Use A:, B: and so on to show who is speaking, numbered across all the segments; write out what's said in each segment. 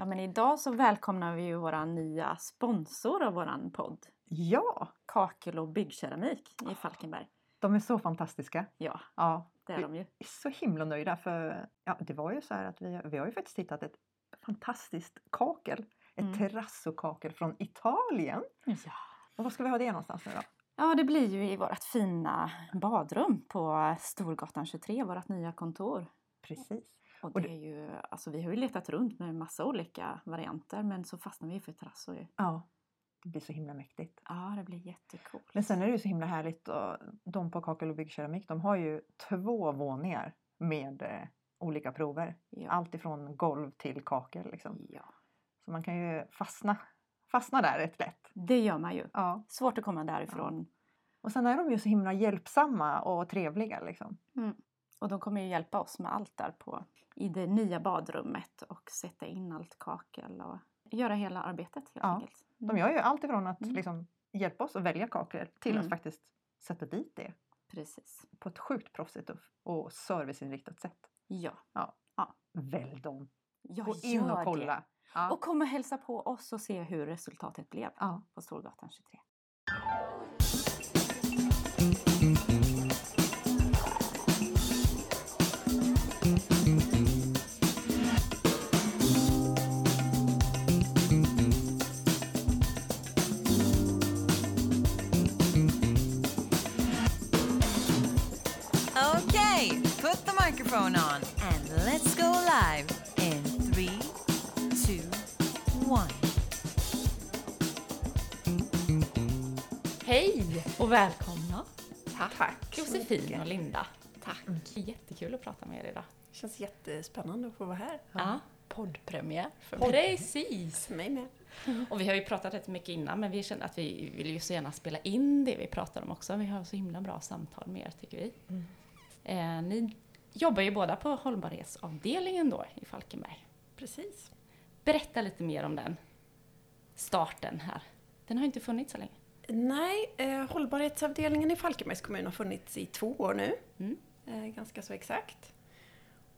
A: Ja, men idag så välkomnar vi ju våra nya sponsor av våran podd.
B: Ja,
A: Kakel och byggkeramik i Falkenberg.
B: de är så fantastiska.
A: Ja,
B: Ja,
A: det är
B: vi
A: de ju.
B: är så himla nöjda för ja, det var ju så här att vi, vi har ju faktiskt hittat ett fantastiskt kakel. Ett
A: Mm.
B: terrazzokakel från Italien.
A: Ja.
B: Och var ska vi ha det någonstans nu då?
A: ja, det blir ju i vårt fina badrum på Storgatan 23, vårt nya kontor.
B: Precis.
A: Och det är ju, alltså vi har ju letat runt med massa olika varianter men så fastnar vi för terrasso ju.
B: Ja, det blir så himla mäktigt.
A: Ja, det blir jättecoolt.
B: Men sen är det ju så himla härligt och de på Kakel och byggkeramik de har ju två våningar med eh, olika prover.
A: Ja.
B: Allt ifrån golv till kakel liksom.
A: ja,
B: Så man kan ju fastna, fastna där rätt lätt.
A: det gör man ju.
B: Ja.
A: Svårt att komma därifrån.
B: Och sen är de ju så himla hjälpsamma och trevliga liksom.
A: Mm. Och de kommer ju hjälpa oss med allt där på i det nya badrummet och sätta in allt kakel och göra hela arbetet helt
B: Ja,
A: enkelt.
B: De gör ju allt ifrån att
A: Mm.
B: liksom hjälpa oss att välja kakel till
A: Mm.
B: att faktiskt sätta dit det
A: Precis.
B: på ett sjukt proffsigt och, serviceinriktat sätt.
A: Ja,
B: Välj dem!
A: jag
B: Gå in och kolla!
A: det.
B: Ja.
A: Och kom och hälsa på oss och se hur resultatet blev
B: ja.
A: på Storgatan 23.
C: Och välkomna!
D: Tack.
C: Josefin och Linda. Tack! Jättekul att prata med er idag.
D: Det känns jättespännande att få vara här.
C: Ja.
E: Poddpremiär för mig.
C: Precis!
D: För mig med.
C: Och vi har ju pratat rätt mycket innan men vi kände att vi vill ju så gärna spela in det vi pratar om också. Vi har så himla bra samtal med er tycker vi. Eh, ni jobbar ju båda på hållbarhetsavdelningen då i Falkenberg.
D: Precis.
C: Berätta lite mer om den starten här. Den har inte funnits så länge.
D: Nej, eh, hållbarhetsavdelningen i Falkenbergs kommun har funnits i två år nu.
C: Mm.
D: Eh, ganska så exakt.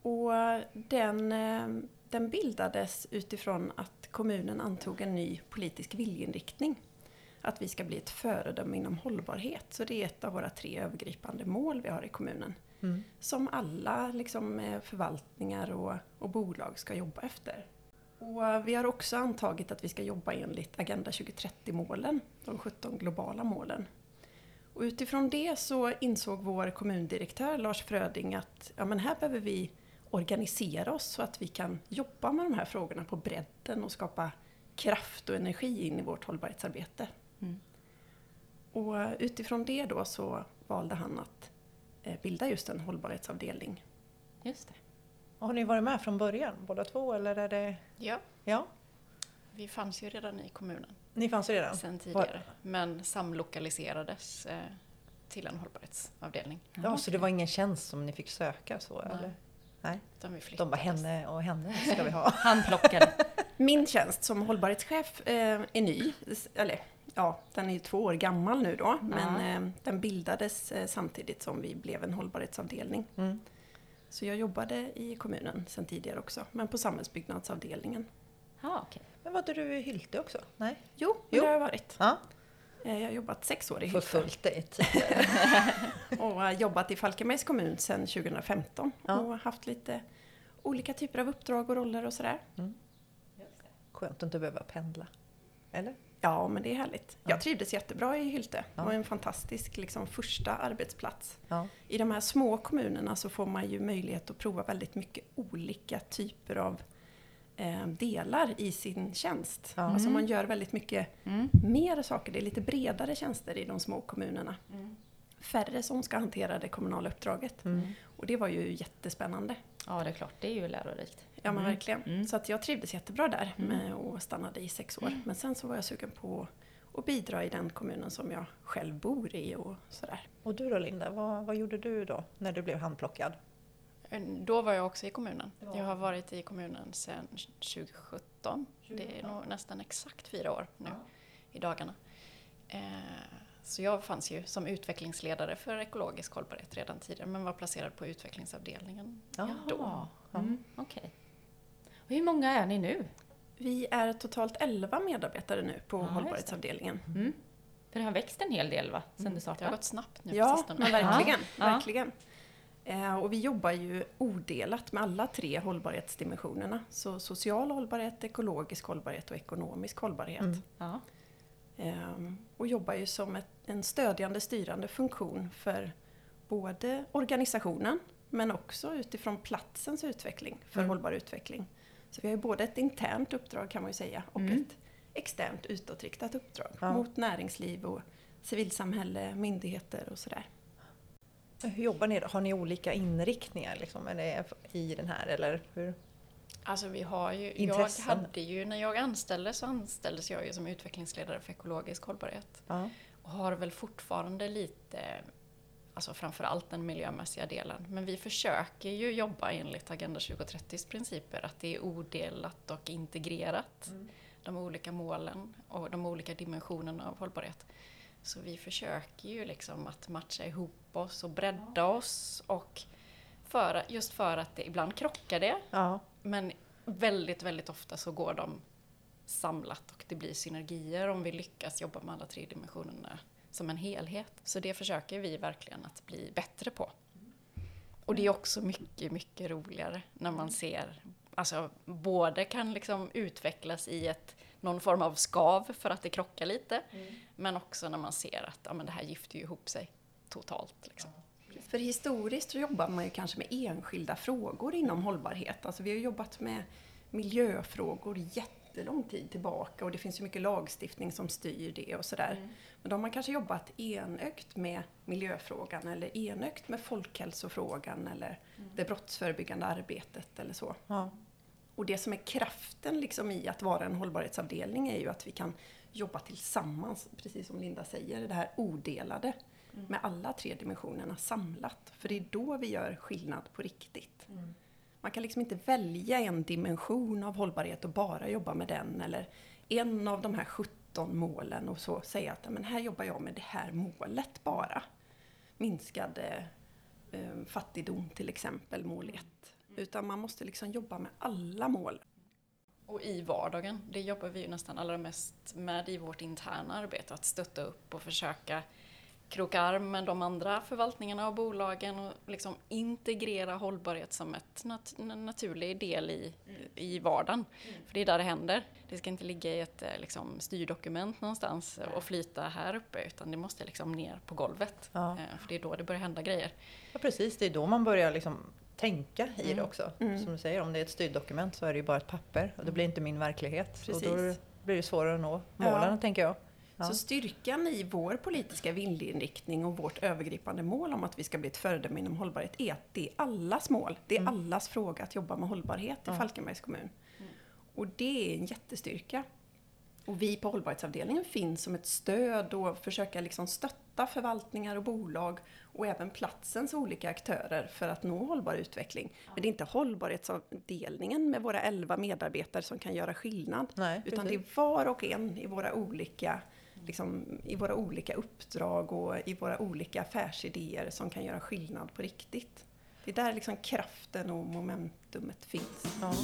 D: Och den, eh, den bildades utifrån att kommunen antog en ny politisk viljeinriktning. Att vi ska bli ett föredöme inom hållbarhet. Så det är ett av våra tre övergripande mål vi har i kommunen.
B: Mm.
D: Som alla liksom, eh, förvaltningar och, och bolag ska jobba efter. Och vi har också antagit att vi ska jobba enligt Agenda 2030-målen, de 17 globala målen. Och utifrån det så insåg vår kommundirektör Lars Fröding att ja, men här behöver vi organisera oss så att vi kan jobba med de här frågorna på bredden och skapa kraft och energi in i vårt hållbarhetsarbete.
C: Mm.
D: Och utifrån det då så valde han att eh, bilda just en hållbarhetsavdelning.
C: Just det.
E: Har ni varit med från början båda två eller är det...
F: Ja,
E: Ja,
F: vi fanns ju redan i kommunen
E: ni fanns redan?
F: sedan tidigare. Men samlokaliserades eh, till en hållbarhetsavdelning.
E: Ja, så det var ingen tjänst som ni fick söka så
F: Nej.
E: eller? Nej.
F: Utan vi
E: De bara henne och henne ska vi ha.
C: Handplockade.
D: Min tjänst som hållbarhetschef eh, är ny. Eller ja, den är ju två år gammal nu då. Men eh, den bildades eh, samtidigt som vi blev en hållbarhetsavdelning.
E: Mm.
D: Så jag jobbade i kommunen sedan tidigare också. Men på samhällsbyggnadsavdelningen.
C: Ja, okej.
E: Men var inte du i Hylte också? Nej?
D: Jo,
E: Jo.
D: det har jag varit.
E: Ja,
D: Eh, Jag har jobbat sex år i
E: för
D: Hylte.
E: fullt.
D: Och jobbat i Falkenbergs kommun sedan 2015.
E: Ja.
D: Och haft lite olika typer av uppdrag och roller och sådär.
E: Skönt att inte behöva pendla. Eller?
D: Ja, men det är härligt.
E: Ja.
D: Jag trivdes jättebra i Hylte. Det
E: Ja.
D: var en fantastisk liksom, första arbetsplats.
E: Ja.
D: I de här små kommunerna så får man ju möjlighet att prova väldigt mycket olika typer av eh, delar i sin tjänst.
E: Ja.
D: Alltså man gör väldigt mycket
C: Mm.
D: mer saker. Det är lite bredare tjänster i de små kommunerna. Färre som ska hantera det kommunala uppdraget.
E: Mm.
D: Och det var ju jättespännande.
C: Ja, det är klart. Det är ju lärorikt.
D: Ja men
C: Mm.
D: verkligen.
C: Mm.
D: Så att jag trivdes jättebra där
C: Mm.
D: med och stannade i sex år. Men sen så var jag sugen på att bidra i den kommunen som jag själv bor i och sådär.
E: Och du då Linda, vad, vad gjorde du då när du blev handplockad?
F: Eh, Då var jag också i kommunen. Jag har varit i kommunen sedan 2017. Det är nog nästan exakt fyra år nu i dagarna. Eh, Så jag fanns ju som utvecklingsledare för ekologisk hållbarhet redan tidigare men var placerad på utvecklingsavdelningen
E: Ja.
F: då.
C: Mm, Okej. Och hur många är ni nu?
D: Vi är totalt 11 medarbetare nu på
G: Ja,
D: hållbarhetsavdelningen.
G: Mm. För det har växt en hel del va, sen det
F: Det har
G: startade?
F: gått snabbt nu på
D: Ja,
F: sistone.
D: men verkligen.
G: Ja.
D: verkligen. Eh, och vi jobbar ju odelat med alla tre hållbarhetsdimensionerna. Så social hållbarhet, ekologisk hållbarhet och ekonomisk hållbarhet.
A: Mm.
G: Ja.
D: Ehm, och jobbar ju som ett, en stödjande styrande funktion för både organisationen men också utifrån platsens utveckling för
A: Mm.
D: hållbar utveckling. Så vi har ju både ett internt uppdrag kan man ju säga och
G: Mm.
D: ett externt utåtriktat uppdrag
A: Ja.
D: mot näringsliv och civilsamhälle, myndigheter och sådär.
B: Hur jobbar ni? Har ni olika inriktningar liksom, är det i den här eller hur?
F: Alltså vi har ju,
B: Intressen.
F: jag hade ju, när jag anställdes så anställdes jag ju som utvecklingsledare för ekologisk hållbarhet.
B: Ja.
F: Och har väl fortfarande lite, alltså framförallt den miljömässiga delen. Men vi försöker ju jobba enligt Agenda 2030s principer, att det är odelat och integrerat. De olika målen och de olika dimensionerna av hållbarhet. Så vi försöker ju liksom att matcha ihop oss och bredda oss och för, just för att det ibland krockar det
B: ja.
F: men väldigt, väldigt ofta så går de samlat och det blir synergier om vi lyckas jobba med alla tre dimensionerna som en helhet. Så det försöker vi verkligen att bli bättre på. Och det är också mycket, mycket roligare när man ser, alltså både kan liksom utvecklas i ett, någon form av skav för att det krockar lite, men också när man ser att ja, men det här gifter ju ihop sig totalt. Liksom.
D: För historiskt så jobbar man ju kanske med enskilda frågor inom hållbarhet. Alltså vi har jobbat med miljöfrågor jättelång tid tillbaka och det finns ju mycket lagstiftning som styr det och sådär. Men då har man kanske jobbat enögt med miljöfrågan eller enögt med folkhälsofrågan eller det brottsförebyggande arbetet eller så.
B: ja.
D: Och det som är kraften liksom i att vara en hållbarhetsavdelning är ju att vi kan jobba tillsammans, precis som Linda säger, det här odelade med alla tre dimensionerna samlat. För det är då vi gör skillnad på riktigt. Man kan liksom inte välja en dimension av hållbarhet och bara jobba med den eller en av de här 17 målen och så säga att men här jobbar jag med det här målet bara. Minskad eh, eh, fattigdom till exempel, mål 1. Utan man måste liksom jobba med alla mål.
F: Och i vardagen, det jobbar vi ju nästan allra mest med i vårt interna arbete, att stötta upp och försöka kroka arm med de andra förvaltningarna och bolagen och liksom integrera hållbarhet som ett nat en naturlig del i, i vardagen. För det är där det händer. Det ska inte ligga i ett eh, liksom, styrdokument någonstans och flyta här uppe, utan det måste liksom ner på golvet.
B: Ja.
F: Eh, För det är då det börjar hända grejer.
B: ja precis, det är då man börjar liksom tänka i det
F: Mm.
B: också.
D: Mm.
B: Som du säger, om det är ett styrdokument så är det ju bara ett papper och det blir inte min verklighet. Så
D: Precis.
B: då blir det svårare att nå målen tänker jag. Ja.
D: Så styrkan i vår politiska viljeinriktning och vårt övergripande mål om att vi ska bli ett föredöme inom hållbarhet är att det är allas mål. Det är
B: Mm.
D: allas fråga att jobba med hållbarhet i. Falkenbergs kommun. Och det är en jättestyrka. Och vi på hållbarhetsavdelningen finns som ett stöd och försöka liksom stötta förvaltningar och bolag och även platsens olika aktörer för att nå hållbar utveckling. Men det är inte hållbarhetsavdelningen med våra 11 medarbetare som kan göra skillnad.
B: Nej,
D: Utan det
B: precis.
D: är var och en i våra olika, liksom, i våra olika uppdrag och i våra olika affärsidéer som kan göra skillnad på riktigt. Det är där liksom kraften och momentumet finns.
B: Ja.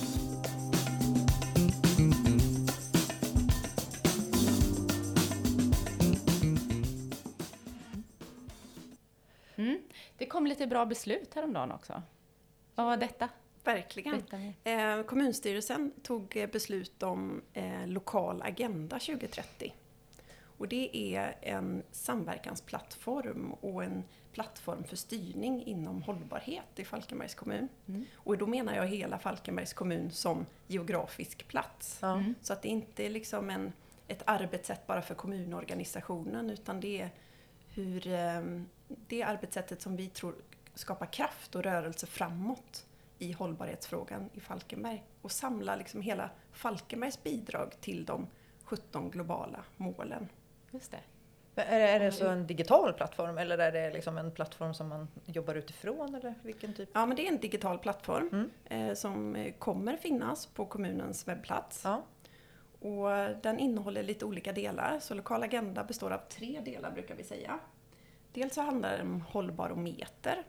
G: Mm. Det kom lite bra beslut häromdagen också. Vad var detta?
D: Verkligen. Eh, kommunstyrelsen tog beslut om eh, lokal agenda 2030. Och det är en samverkansplattform och en plattform för styrning inom hållbarhet i Falkenbergs kommun.
G: Mm.
D: Och då menar jag hela Falkenbergs kommun som geografisk plats.
G: Mm.
D: Så att det inte är liksom en, ett arbetssätt bara för kommunorganisationen utan det är hur eh, det arbetssättet som vi tror skapar kraft och rörelse framåt i hållbarhetsfrågan i Falkenberg och samla liksom hela Falkenbergs bidrag till de 17 globala målen.
G: Just det.
B: Är det, är det så en digital plattform eller är det liksom en plattform som man jobbar utifrån? Eller vilken typ?
D: Ja, men det är en digital plattform
B: Mm.
D: eh, som eh, kommer finnas på kommunens webbplats.
B: Ja.
D: Och den innehåller lite olika delar. Så Lokal Agenda består av tre delar brukar vi säga. Dels så handlar det om hållbarometer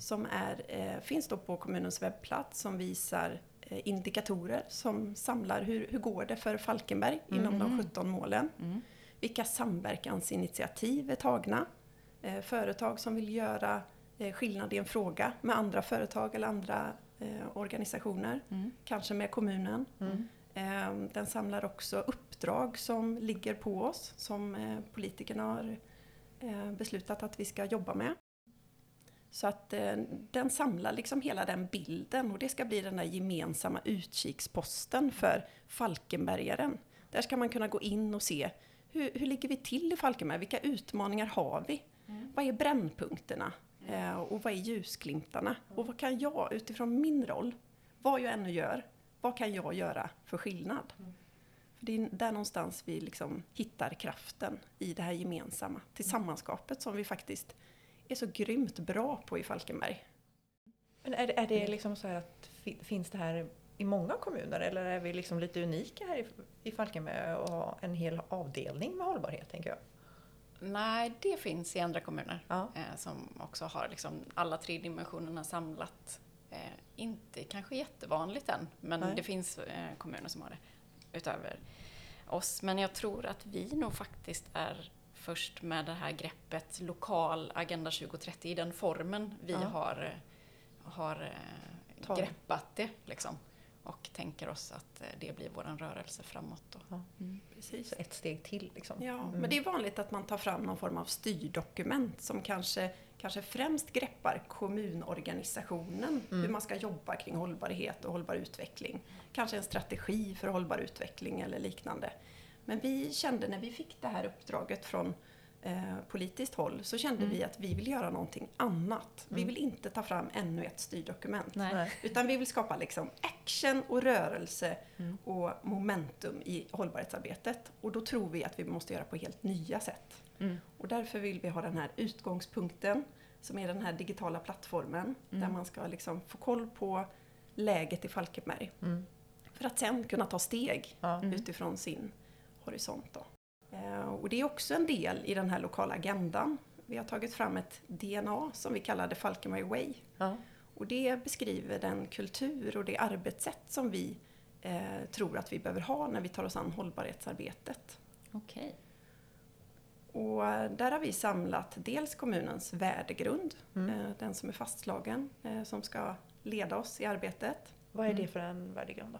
D: som är, eh, finns då på kommunens webbplats som visar eh, indikatorer som samlar hur, hur går det för Falkenberg inom de 17 målen.
G: Mm.
D: Vilka samverkansinitiativ är tagna? Eh, företag som vill göra eh, skillnad i en fråga med andra företag eller andra eh, organisationer.
G: Mm.
D: Kanske med kommunen.
B: Mm.
D: Den samlar också uppdrag som ligger på oss som politikerna har beslutat att vi ska jobba med. Så att den samlar liksom hela den bilden och det ska bli den där gemensamma utkiksposten för Falkenbergaren. Där ska man kunna gå in och se hur, hur ligger vi till i Falkenberg? Vilka utmaningar har vi? Vad är brännpunkterna? Eh, och vad är ljusglimtarna? Och vad kan jag utifrån min roll, vad jag ännu gör, vad kan jag göra för skillnad? För det är där någonstans vi liksom hittar kraften i det här gemensamma tillsammanskapet som vi faktiskt är så grymt bra på i Falkenberg.
B: Men är, är det liksom så här att fi- finns det här i många kommuner eller är vi liksom lite unika här i, i Falkenberg och ha en hel avdelning med hållbarhet tänker jag?
F: Nej, det finns i andra kommuner
B: Ja.
F: eh, som också har liksom alla tre dimensionerna samlat. Eh, inte kanske jättevanligt än, men
B: Nej.
F: det finns eh, kommuner som har det utöver oss. Men jag tror att vi nog faktiskt är först med det här greppet lokal Agenda 2030 i den formen vi
B: Ja.
F: har, har greppat det. Liksom. Och tänker oss att eh, det blir vår rörelse framåt. Då.
D: Precis.
B: Så ett steg till liksom.
D: Ja,
B: Mm.
D: men det är vanligt att man tar fram någon form av styrdokument som kanske, kanske främst greppar kommunorganisationen, hur man ska jobba kring hållbarhet och hållbar utveckling. Kanske en strategi för hållbar utveckling eller liknande. Men vi kände när vi fick det här uppdraget från eh, politiskt håll så kände vi att vi vill göra någonting annat. Vi vill inte ta fram ännu ett styrdokument.
G: Nej.
D: Utan vi vill skapa liksom action och rörelse och momentum i hållbarhetsarbetet. Och då tror vi att vi måste göra på helt nya sätt.
G: Mm.
D: Och därför vill vi ha den här utgångspunkten som är den här digitala plattformen där man ska liksom få koll på läget i Falkenberg.
B: Mm.
D: För att sen kunna ta steg
B: Ja.
D: utifrån sin horisont. Då. Eh, Och det är också en del i den här lokala agendan. Vi har tagit fram ett DNA som vi kallar The Falkenberg Way.
B: Ja.
D: Och det beskriver den kultur och det arbetssätt som vi eh, tror att vi behöver ha när vi tar oss an hållbarhetsarbetet.
G: Okej.
D: Och eh, där har vi samlat dels kommunens värdegrund,
B: Mm.
D: eh, den som är fastslagen, eh, som ska leda oss i arbetet.
B: Vad är det för en värdegrund då?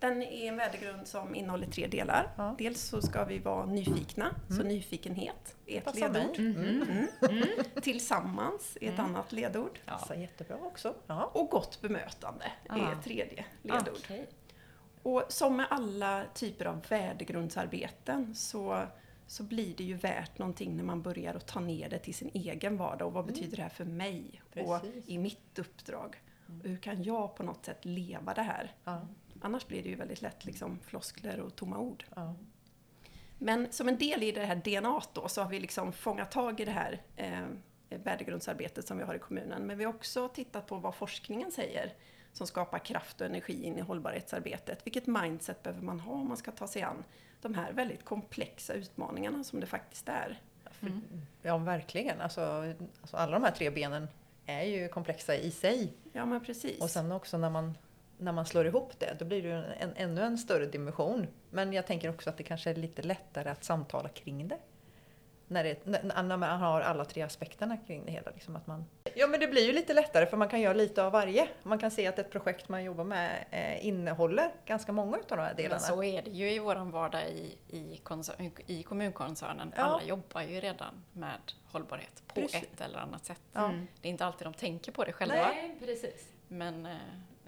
D: Den är en värdegrund som innehåller tre delar.
B: Ja.
D: Dels så ska vi vara nyfikna, så nyfikenhet är ett ledord.
B: mig.
D: Mm. Tillsammans är ett annat ledord.
B: Passar jättebra också. Ja.
D: Och gott bemötande är
G: Ah.
D: ett tredje ledord.
G: Okej.
D: Och som med alla typer av värdegrundsarbeten så, så blir det ju värt någonting när man börjar att ta ner det till sin egen vardag. Och vad betyder det här för mig? Och
B: Precis.
D: i mitt uppdrag? Och hur kan jag på något sätt leva det här?
B: Ja.
D: Annars blir det ju väldigt lätt liksom floskler och tomma ord.
B: Ja.
D: Men som en del i det här DNA då så har vi liksom fångat tag i det här eh, värdegrundsarbetet som vi har i kommunen. Men vi har också tittat på vad forskningen säger som skapar kraft och energi in i hållbarhetsarbetet. Vilket mindset behöver man ha om man ska ta sig an de här väldigt komplexa utmaningarna som det faktiskt är.
B: För, ja, verkligen. Alltså, alltså, alla de här tre benen är ju komplexa i sig.
D: Ja men precis.
B: Och sen också när man, när man slår ihop det, då blir det ju en, en, ännu en större dimension. Men jag tänker också att det kanske är lite lättare att samtala kring det. När, det, när, när man har alla tre aspekterna kring det hela. Liksom att man, ja men det blir ju lite lättare för man kan göra lite av varje. Man kan se att ett projekt man jobbar med eh, innehåller ganska många av de här delarna.
F: Men så är det ju i våran vardag i, i, i kommunkoncernen.
B: Ja.
F: Alla jobbar ju redan med hållbarhet på
B: Precis.
F: ett eller annat sätt.
B: Ja.
F: Det är inte alltid de tänker på det själva.
G: Nej, precis.
F: Men eh,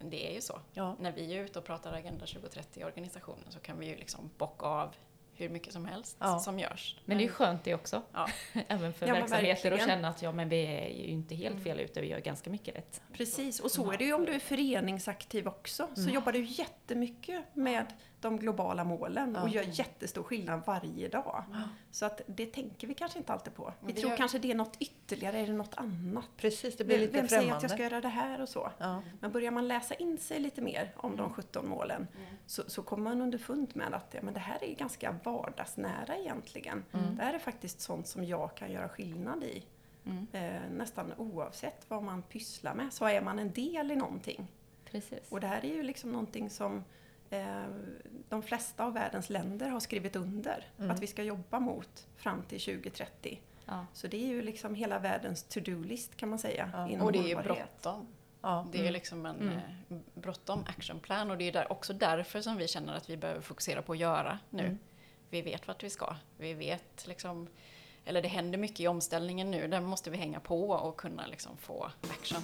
F: det är ju så.
B: Ja.
F: När vi är ute och pratar Agenda 2030 i organisationen så kan vi ju liksom bocka av hur mycket som helst
B: Ja.
F: som görs.
G: Men det är ju skönt det också.
F: Ja.
G: Även för
D: Ja, men
G: verksamheter att känna att ja, men vi är ju inte helt fel ute, vi gör ganska mycket rätt.
D: Precis, och så är det ju om du är föreningsaktiv också. Så
B: Mm.
D: jobbar du jättemycket med de globala målen och gör jättestor skillnad varje dag. Så att det tänker vi kanske inte alltid på. Vi tror
F: gör-
D: kanske det är något ytterligare, är det något annat?
B: Precis, det blir
D: Vem,
B: lite
D: vem
B: främmande.
D: säger att jag ska göra det här och så?
B: ja.
D: Men börjar man läsa in sig lite mer om
B: Mm.
D: de 17 målen så, så kommer man underfund med att ja, men det här är ganska vardagsnära egentligen.
B: Mm.
D: Det här är faktiskt sånt som jag kan göra skillnad i.
G: Mm.
D: Eh, nästan oavsett vad man pysslar med så är man en del i någonting.
G: Precis.
D: Och det här är ju liksom någonting som de flesta av världens länder har skrivit under
B: Mm.
D: att vi ska jobba mot fram till 2030.
G: Ja.
D: Så det är ju liksom hela världens to-do-list kan man säga.
B: Ja.
D: inom
F: Och det är bråttom.
B: Ja.
F: Det är liksom en
D: Mm.
F: eh, bråttom actionplan och det är där, också därför som vi känner att vi behöver fokusera på att göra nu.
B: Mm.
F: Vi vet vart vi ska. Vi vet liksom, eller det händer mycket i omställningen nu. Där måste vi hänga på och kunna liksom få action.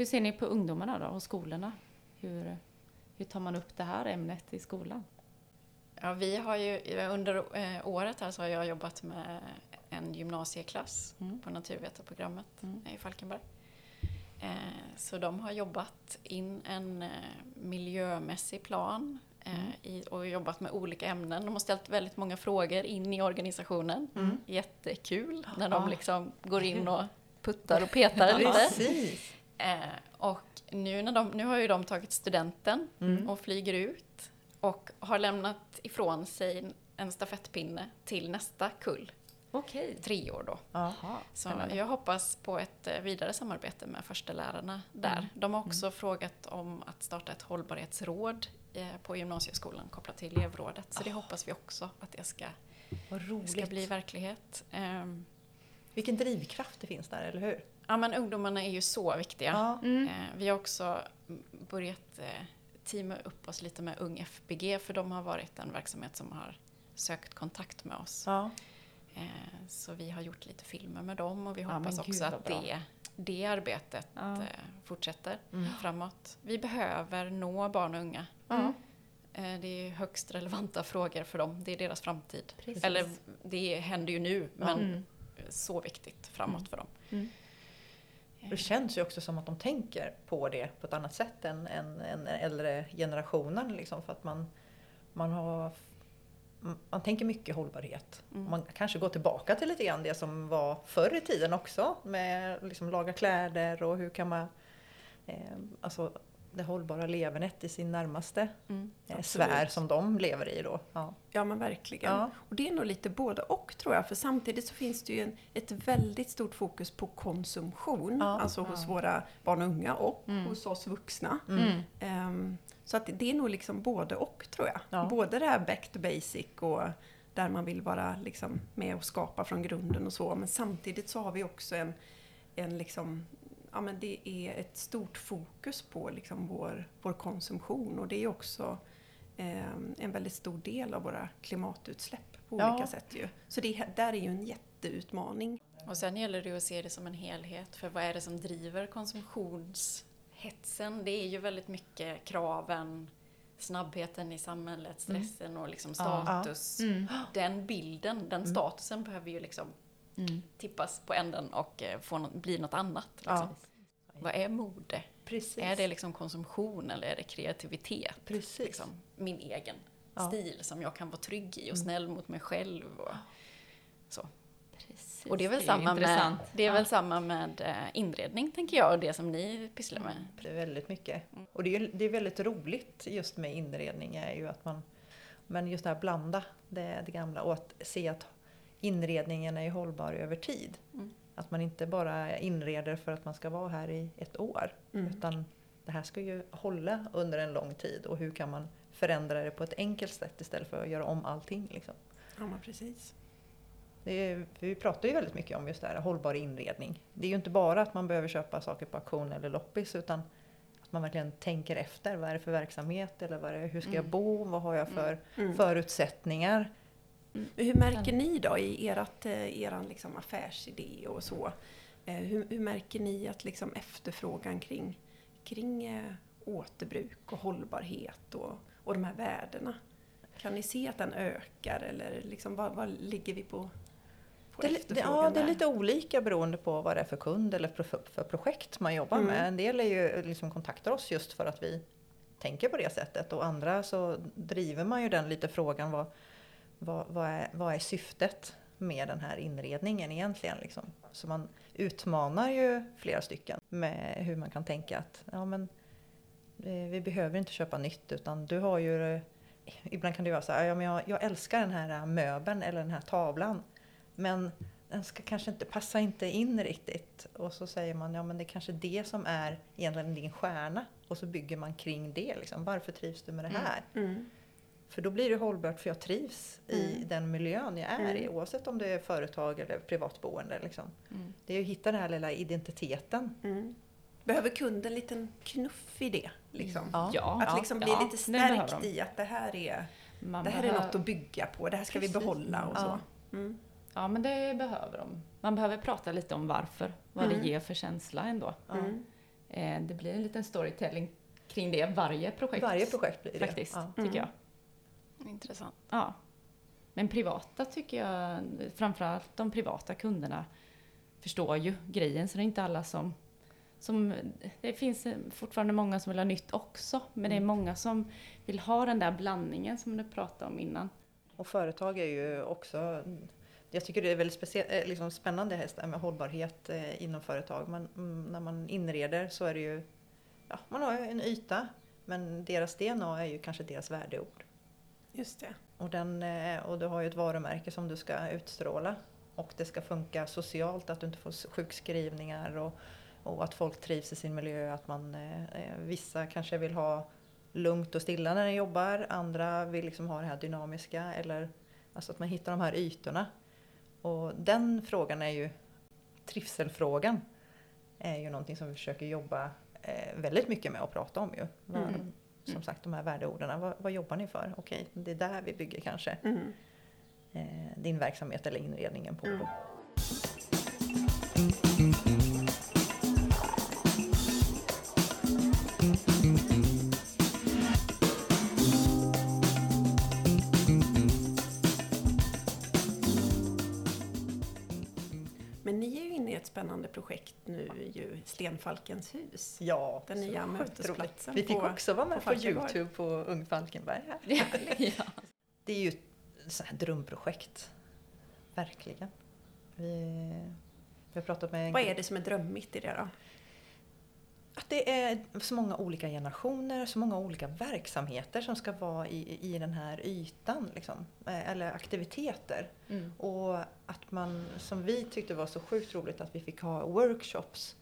G: Hur ser ni på ungdomarna då och skolorna? Hur, hur tar man upp det här ämnet i skolan?
F: Ja, vi har ju, under eh, året här så har jag jobbat med en gymnasieklass
G: Mm.
F: på naturvetarprogrammet
G: Mm.
F: i Falkenberg. Eh, så de har jobbat in en eh, miljömässig plan
G: Mm.
F: och jobbat med olika ämnen. De har ställt väldigt många frågor in i organisationen.
B: Mm.
F: Jättekul när de liksom går in och puttar och petar lite. Eh, och nu, när de, nu har ju de tagit studenten
B: Mm.
F: och flyger ut och har lämnat ifrån sig en- stafettpinne till nästa kull,
G: Okej.
F: tre år då.
B: Ja.
F: Så
G: Spännande.
F: jag hoppas på ett eh, vidare samarbete med förstelärarna där.
G: Mm.
F: De har också frågat om att starta ett hållbarhetsråd eh, på gymnasieskolan kopplat till elevrådet. Så det hoppas vi också att det ska, ska bli verklighet. Ehm,
B: Vilken drivkraft det finns där, eller hur?
F: Ja men ungdomarna är ju så viktiga.
B: Ja.
G: Mm.
F: Eh, vi har också börjat eh, teama upp oss lite med Ung FBG för de har varit en verksamhet som har sökt kontakt med oss.
B: Ja.
F: Eh, så vi har gjort lite filmer med dem och vi
G: Ja,
F: hoppas
G: gud,
F: också att det, det arbetet
G: Ja.
F: fortsätter
B: Mm.
F: framåt. Vi behöver nå barn och unga.
G: Ja.
F: Eh, det är högst relevanta frågor för dem. Det är deras framtid.
G: Precis.
F: Eller det händer ju nu men
G: Mm.
F: så viktigt framåt för dem.
B: Det känns ju också som att de tänker på det på ett annat sätt än, än, än äldre generationen. Liksom, för att man, man, har, man tänker mycket hållbarhet.
F: Mm.
B: Man kanske går tillbaka till lite grann det som var förr i tiden också. Med liksom laga kläder och hur kan man... Eh, alltså det hållbara levernet i sin närmaste
F: Mm.
B: eh,
D: Absolut.
B: sfär som de lever i då. Ja.
D: Ja men verkligen.
B: Ja.
D: Och det är nog lite både och tror jag. För samtidigt så finns det ju en, ett väldigt stort fokus på konsumtion.
B: Ja.
D: Alltså hos våra barn och unga och
G: Mm.
D: hos oss vuxna.
B: Mm.
D: Ehm, så att det är nog liksom både och tror jag.
B: Ja.
D: Både det här back to basic och där man vill vara liksom med och skapa från grunden och så. Men samtidigt så har vi också en, en liksom, ja men det är ett stort fokus på liksom vår, vår konsumtion och det är också ehm, en väldigt stor del av våra klimatutsläpp på
B: Ja.
D: olika sätt ju. Så det är- där är ju en jätteutmaning.
F: Och sen gäller det att se det som en helhet. För vad är det som driver konsumtionshetsen? Det är ju väldigt mycket kraven, snabbheten i samhället, stressen och liksom
B: Ja.
F: status.
G: Mm.
F: Den bilden, den statusen behöver ju liksom
G: Mm.
F: tippas på änden och eh, få nå- bli något annat. Liksom.
B: Ja.
F: Vad är mode?
B: Precis.
F: Är det liksom konsumtion eller är det kreativitet?
B: Precis.
F: Liksom, min egen
B: Ja.
F: stil som jag kan vara trygg i och
B: Mm.
F: snäll mot mig själv. Och,
G: Precis.
F: och det är väl,
G: ju
F: samma, med, det är
G: Ja.
F: väl samma med eh, inredning tänker jag och det som ni pysslar med.
B: Det är väldigt mycket. Och det är, det är väldigt roligt just med inredning är ju att man men just det här blanda det, det gamla och att se att inredningen är hållbar över tid.
F: Mm.
B: Att man inte bara inreder för att man ska vara här i ett år
D: Mm.
B: utan det här ska ju hålla under en lång tid och hur kan man förändra det på ett enkelt sätt istället för att göra om allting. Liksom.
D: Ja precis.
B: Är, vi pratar ju väldigt mycket om just det här hållbar inredning. Det är ju inte bara att man behöver köpa saker på auktion eller loppis utan att man verkligen tänker efter. Vad är det för verksamhet? Eller vad är det, hur ska jag
F: Mm.
B: bo? Vad har jag för
D: Mm.
B: förutsättningar?
D: Hur märker ni då i ert, eh, eran liksom affärsidé och så? eh, Hur, hur märker ni att liksom efterfrågan kring, kring eh, återbruk och hållbarhet och, och de här värdena? Kan ni se att den ökar eller liksom, vad, vad ligger vi på, på
B: Det, det, ja, det är lite olika beroende på vad det är för kund eller pro- för projekt man jobbar
D: Mm.
B: med. En del är ju, liksom kontaktar oss just för att vi tänker på det sättet och andra så driver man ju den lite frågan vad, vad, vad, är, vad är syftet med den här inredningen egentligen? Liksom. Så man utmanar ju flera stycken med hur man kan tänka att ja, men, eh, vi behöver inte köpa nytt utan du har ju ibland kan det vara så här, ja, men jag, jag älskar den här möbeln eller den här tavlan. Men den ska kanske inte passa inte in riktigt. Och så säger man, ja men det är kanske det som är egentligen din stjärna. Och så bygger man kring det. Liksom. Varför trivs du med det här?
D: Mm.
B: För då blir det hållbart för jag trivs i
D: Mm.
B: den miljön jag är i.
D: Mm.
B: Oavsett om det är företag eller privatboende. Liksom.
C: Mm.
B: Det är att hitta den här lilla identiteten.
D: Mm. Behöver kunden en liten knuff i det? Liksom?
B: Ja.
C: Ja,
D: Att liksom bli
C: ja,
D: lite stärkt i att det här är,
C: Man
D: det här är
C: behöver-
D: något att bygga på, det här ska
B: Precis.
D: vi behålla och
B: Ja.
D: så. Mm.
C: Ja, men det behöver de. Man behöver prata lite om varför, vad
D: Mm.
C: det ger för känsla ändå.
D: Mm.
C: Eh, det blir en liten storytelling kring det varje projekt.
B: Varje projekt blir det.
C: Faktiskt,
B: Ja.
C: tycker
D: Mm.
C: jag.
F: Intressant.
C: Ja. Men privata tycker jag, framförallt de privata kunderna förstår ju grejen så det är inte alla som, som det finns fortfarande många som vill ha nytt också men det är många som vill ha den där blandningen som du pratade om innan.
B: Och företag är ju också jag tycker det är väldigt specie- eh, liksom spännande häst med hållbarhet eh, inom företag. Men mm, när man inreder så är det ju, ja, man har ju en yta men deras DNA är ju kanske deras värdeord.
D: Just det.
B: Och, den, eh, och du har ju ett varumärke som du ska utstråla. Och det ska funka socialt, att du inte får sjukskrivningar och, och att folk trivs i sin miljö. Att man, eh, eh, vissa kanske vill ha lugnt och stilla när de jobbar, andra vill liksom ha det här dynamiska. Eller, alltså att man hittar de här ytorna. Och den frågan är ju, trivselfrågan, är ju någonting som vi försöker jobba väldigt mycket med och prata om ju.
D: Mm.
B: Som sagt de här värdeorden, vad, vad jobbar ni för? Okej, det är där vi bygger kanske
D: Mm.
B: eh, din verksamhet eller inredningen på.
D: Mm. Spännande projekt nu, ju Stenfalkens hus.
B: Ja,
D: Den nya mötesplatsen.
B: Vi fick
D: på-
B: också vara med
D: på
B: på. Youtube på Ung Falkenberg. Här.
C: ja.
B: Det är ju ett här drömprojekt. Verkligen. Vi, vi har pratat med en
D: Vad är det som är drömmigt i det då?
B: Att det är så många olika generationer, så många olika verksamheter som ska vara i, i den här ytan. Liksom. Eh, Eller aktiviteter.
C: Mm.
B: Och att man, som vi tyckte var så sjukt roligt, att vi fick ha workshops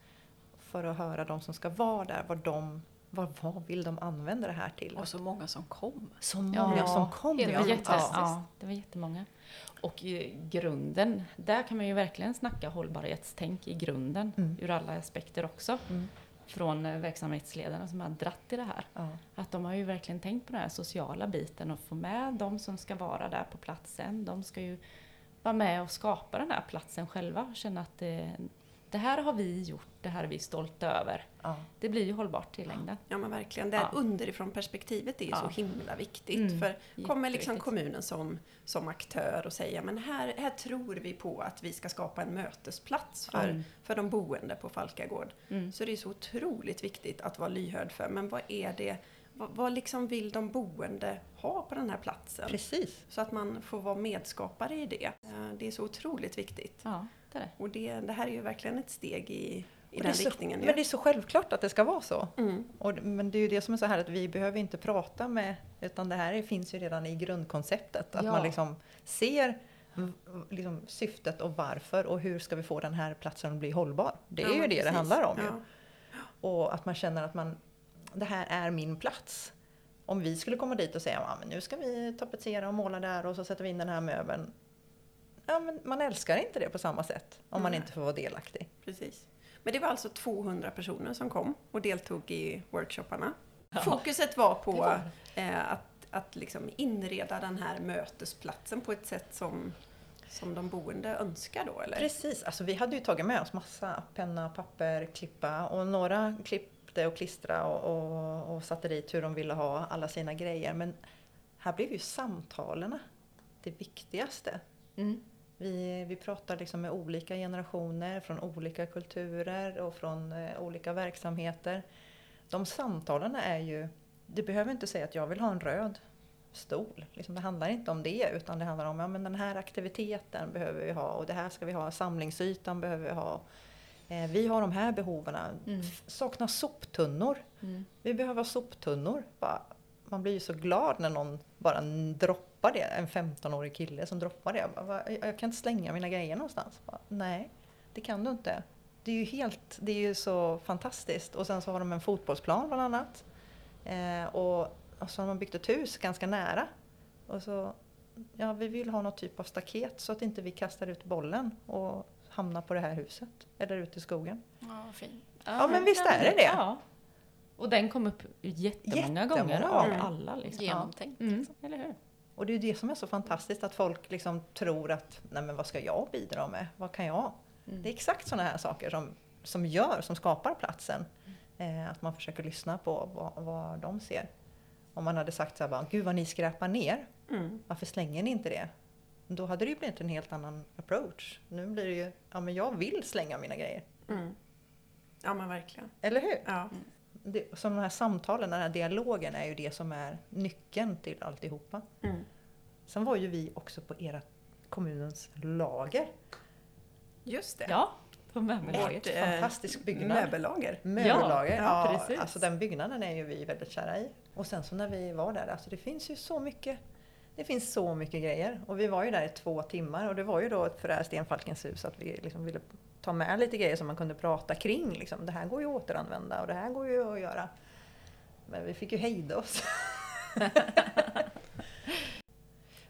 B: för att höra de som ska vara där, vad de vad, vad vill de använda det här till?
F: Och så många som kom.
B: så många
C: Ja,
B: som kom.
C: Det var,
B: ja.
C: jätte,
B: Ja.
C: ja, det var jättemånga. Och i grunden, där kan man ju verkligen snacka hållbarhetstänk i grunden,
B: Mm.
C: ur alla aspekter också.
B: Mm.
C: Från eh, verksamhetsledarna som har dratt i det här.
B: Ja.
C: Att de har ju verkligen tänkt på den här sociala biten och få med de som ska vara där på platsen. De ska ju vara med och skapa den här platsen själva och känna att det, det här har vi gjort, det här är vi stolta över.
B: Ja.
C: Det blir ju hållbart i längden.
D: Ja men verkligen, det här
C: Ja.
D: underifrån perspektivet är ju
C: Ja.
D: så himla viktigt.
C: Mm,
D: För kommer liksom kommunen som, som aktör och säger men här, här tror vi på att vi ska skapa en mötesplats för,
C: Mm.
D: för de boende på Falkagård.
C: Mm.
D: Så det är så otroligt viktigt att vara lyhörd för, men vad är det, vad, vad liksom vill de boende ha på den här platsen?
B: Precis.
D: Så att man får vara medskapare i det. Eh, Det är så otroligt viktigt.
C: Det det.
D: Och det, det här är ju verkligen ett steg i, i
B: det
D: den
B: så,
D: riktningen.
B: men det är så självklart att det ska vara så.
D: mm.
B: Och, det- men det är ju det som är så här att vi behöver inte prata med, utan det här finns ju redan i grundkonceptet. Att
C: Ja.
B: man liksom ser liksom syftet och varför och hur ska vi få den här platsen att bli hållbar. Det är
D: Ja,
B: ju det det
D: precis.
B: handlar om.
D: Ja.
B: Ju. Och att man känner att man, det här är min plats. Om vi skulle komma dit och säga att nu ska vi tapetsera och måla där och så sätter vi in den här möbeln. Ja, men man älskar inte det på samma sätt om man
D: Nej.
B: inte får vara delaktig.
D: Precis. Men det var alltså 200 personer som kom och deltog i workshopparna. Fokuset var på
B: var
D: Eh, att, att liksom inreda den här mötesplatsen på ett sätt som, som de boende önskar då, eller?
B: Precis, alltså vi hade ju tagit med oss massa penna, papper, klippa och några klippte och klistra och, och, och satte dit hur de ville ha alla sina grejer. Men här blev ju samtalen det viktigaste.
C: Mm.
B: Vi, vi pratar liksom med olika generationer från olika kulturer och från eh, olika verksamheter. De samtalen är ju, det behöver inte säga att jag vill ha en röd stol. Liksom det handlar inte om det utan det handlar om ja, men den här aktiviteten behöver vi ha och det här ska vi ha, samlingsytan behöver vi ha. Eh, vi har de här behoven.
C: Mm.
B: Saknar soptunnor.
C: Mm.
B: Vi behöver soptunnor. Bara, man blir ju så glad när någon bara droppar det. En 15-årig kille som droppar det. Jag, bara, "Va? jag kan inte slänga mina grejer någonstans. Bara, Nej, det kan du inte. Det är ju helt, det är ju så fantastiskt. Och sen så har de en fotbollsplan bland annat. Eh, och, och så har man byggt ett hus ganska nära. Och så, ja vi vill ha någon typ av staket så att inte vi kastar ut bollen och hamnar på det här huset. Eller ute i skogen.
F: Ja, vad fint.
B: Ja, men visst är det det.
G: Ja. Och den kom upp jättemånga, gånger
B: Jättemånga
G: av
B: gånger.
G: alla. Liksom.
F: Genomtänkt.
G: Mm,
F: Liksom.
G: eller hur?
B: Och det är det som är så fantastiskt att folk liksom tror att nej men vad ska jag bidra med? Vad kan jag?
G: Mm.
B: Det är exakt sådana här saker som, som gör, som skapar platsen. Eh, att man försöker lyssna på vad, vad de ser. Om man hade sagt så här bara, gud vad ni skräpar ner,
D: Mm.
B: varför slänger ni inte det? Då hade det ju blivit en helt annan approach. Nu blir det ju, ja men jag vill slänga mina grejer.
D: Mm. Ja men verkligen.
B: Eller hur?
D: Ja.
B: Det, som de här samtalen, den här dialogen är ju det som är nyckeln till alltihopa.
D: Mm.
B: Sen var ju vi också på era kommunens lager.
D: Just det.
G: Ja, på möbellaget.
D: Vårt, eh,
B: Fantastisk byggnad.
D: Möbellager.
B: Möbellager.
G: Ja,
B: Ja,
G: precis.
B: alltså den byggnaden är ju vi väldigt kära i. Och sen så när vi var där, alltså det finns ju så mycket det finns så mycket grejer. Och vi var ju där i två timmar och det var ju då för det här Stenfalkens hus att vi liksom ville ta med lite grejer som man kunde prata kring. Liksom. Det här går ju att återanvända och det här går ju att göra. Men vi fick ju hejda oss.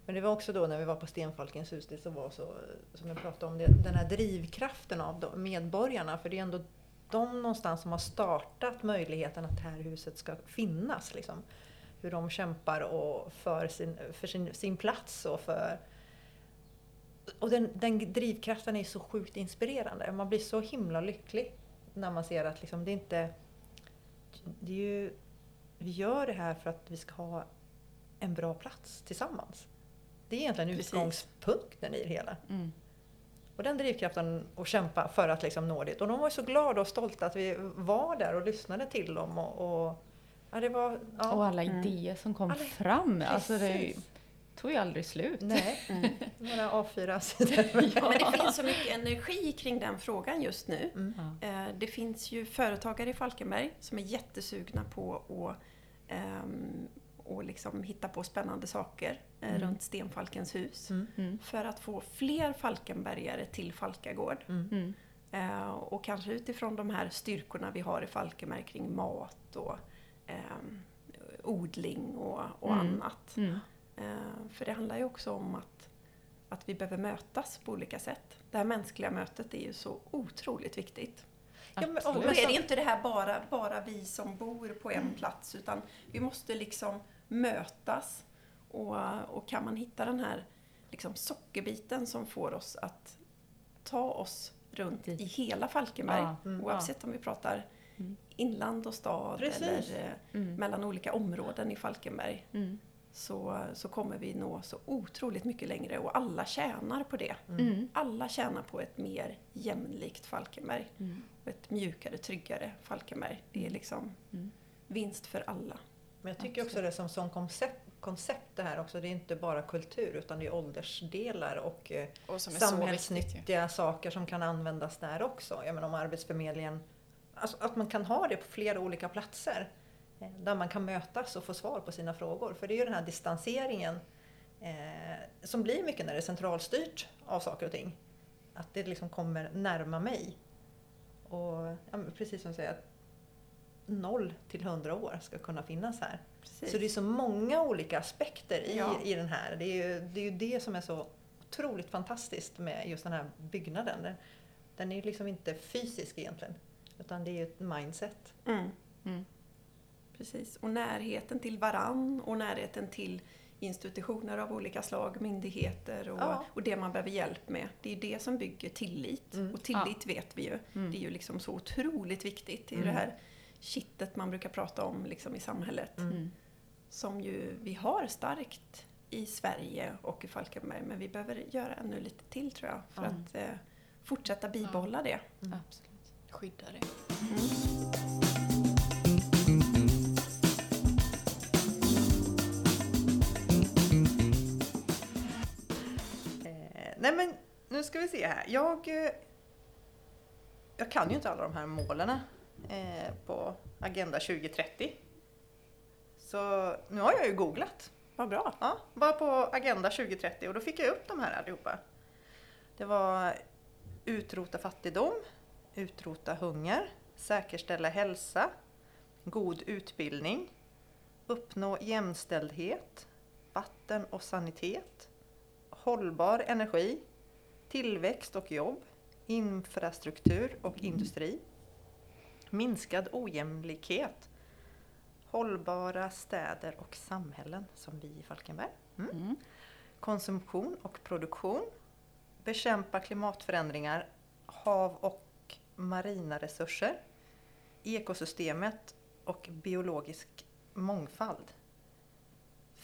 B: Men det var också då när vi var på Stenfalkens hus, det som var så, som jag pratade om, det, den här drivkraften av medborgarna. För det är ändå de någonstans som har startat möjligheten att det här huset ska finnas. Liksom. Hur de kämpar och för, sin, för sin, sin plats och för... Och den, den drivkraften är så sjukt inspirerande. Man blir så himla lycklig när man ser att liksom, det är inte... Det är ju, vi gör det här för att vi ska ha en bra plats tillsammans. Det är egentligen
D: Precis.
B: utgångspunkten i det hela.
G: Mm.
B: Och den drivkraften att kämpa för att liksom nå dit. Och de var så glada och stolta att vi var där och lyssnade till dem. Och, och ja, det var... Ja.
G: Och alla
D: Mm.
G: idéer som kom
B: Alla-
G: fram. Alltså det är ju-
B: Precis.
G: Tog ju aldrig slut.
B: Nej,
D: Mm.
B: några A4-sidor.
D: Men det finns så mycket energi kring den frågan just nu.
B: Mm.
G: Ja.
D: Eh, Det finns ju företagare i Falkenberg som är jättesugna på att ehm, och liksom hitta på spännande saker eh,
B: Mm.
D: runt Stenfalkens hus.
B: Mm.
G: Mm.
D: För att få fler Falkenbergare till Falkagård.
B: Mm.
D: Eh, och kanske utifrån de här styrkorna vi har i Falkenberg kring mat och ehm, odling och, och
G: Mm.
D: annat.
G: Mm.
D: Eh, för det handlar ju också om att, att vi behöver mötas på olika sätt. Det här mänskliga mötet är ju så otroligt viktigt.
B: Ja, men-
D: Och då är det inte det här bara, bara vi som bor på en plats utan vi måste liksom mötas. Och, och kan man hitta den här liksom sockerbiten som får oss att ta oss runt
G: Dit.
D: i hela Falkenberg.
G: Ja,
B: mm,
D: oavsett om vi pratar
G: Mm.
D: inland och stad
B: Precis.
D: eller eh,
G: Mm.
D: mellan olika områden i Falkenberg
G: Mm.
D: Så, så kommer vi nå så otroligt mycket längre och alla tjänar på det.
G: Mm.
D: Alla tjänar på ett mer jämlikt Falkenberg
G: Mm.
D: och ett mjukare, tryggare Falkenberg. Det är liksom
G: Mm.
D: vinst för alla.
B: Men jag tycker också det som, som koncept, koncept det här också, det är inte bara kultur utan det är åldersdelar och eh,
F: Och som är så viktigt
B: samhällsnyttiga saker som kan användas där också. Jag menar om Arbetsförmedlingen, alltså att man kan ha det på flera olika platser. Eh, Där man kan mötas och få svar på sina frågor. För det är ju den här distanseringen eh, som blir mycket när det är centralstyrt av saker och ting. Att det liksom kommer närma mig. Och ja, precis som du säger, att noll till hundra år ska kunna finnas här.
D: Precis.
B: Så det är så många olika aspekter i,
D: Ja.
B: i den här. Det är, ju, det är ju det som är så otroligt fantastiskt med just den här byggnaden. Den, den är ju liksom inte fysisk egentligen. Utan det är ju ett mindset.
D: Mm.
G: Mm.
D: Precis. Och närheten till varann och närheten till institutioner av olika slag, myndigheter och,
B: Ja.
D: och det man behöver hjälp med. Det är det som bygger tillit.
B: Mm.
D: Och tillit vet vi ju.
G: Mm.
D: Det är ju liksom så otroligt viktigt. Ju
B: Mm.
D: det här kittet man brukar prata om liksom i samhället.
G: Mm.
D: Som ju vi har starkt i Sverige och i Falkenberg. Men vi behöver göra ännu lite till tror jag. För
B: Ja.
D: att eh, fortsätta bibehålla det.
G: Absolut.
F: Skydda det.
B: Nej men nu ska vi se här. Jag, eh, jag kan ju inte alla de här målen eh, på Agenda 2030. Så nu har jag ju googlat.
D: Vad bra.
B: Ja, var på Agenda 2030 och då fick jag upp de här allihopa. Det var utrota fattigdom, utrota hunger, säkerställa hälsa, god utbildning, uppnå jämställdhet, vatten och sanitet, hållbar energi, tillväxt och jobb, infrastruktur och industri, minskad ojämlikhet, hållbara städer och samhällen som vi i Falkenberg. Mm.
C: Mm.
B: Konsumtion och produktion, bekämpa klimatförändringar, hav och marina resurser, ekosystemet och biologisk mångfald.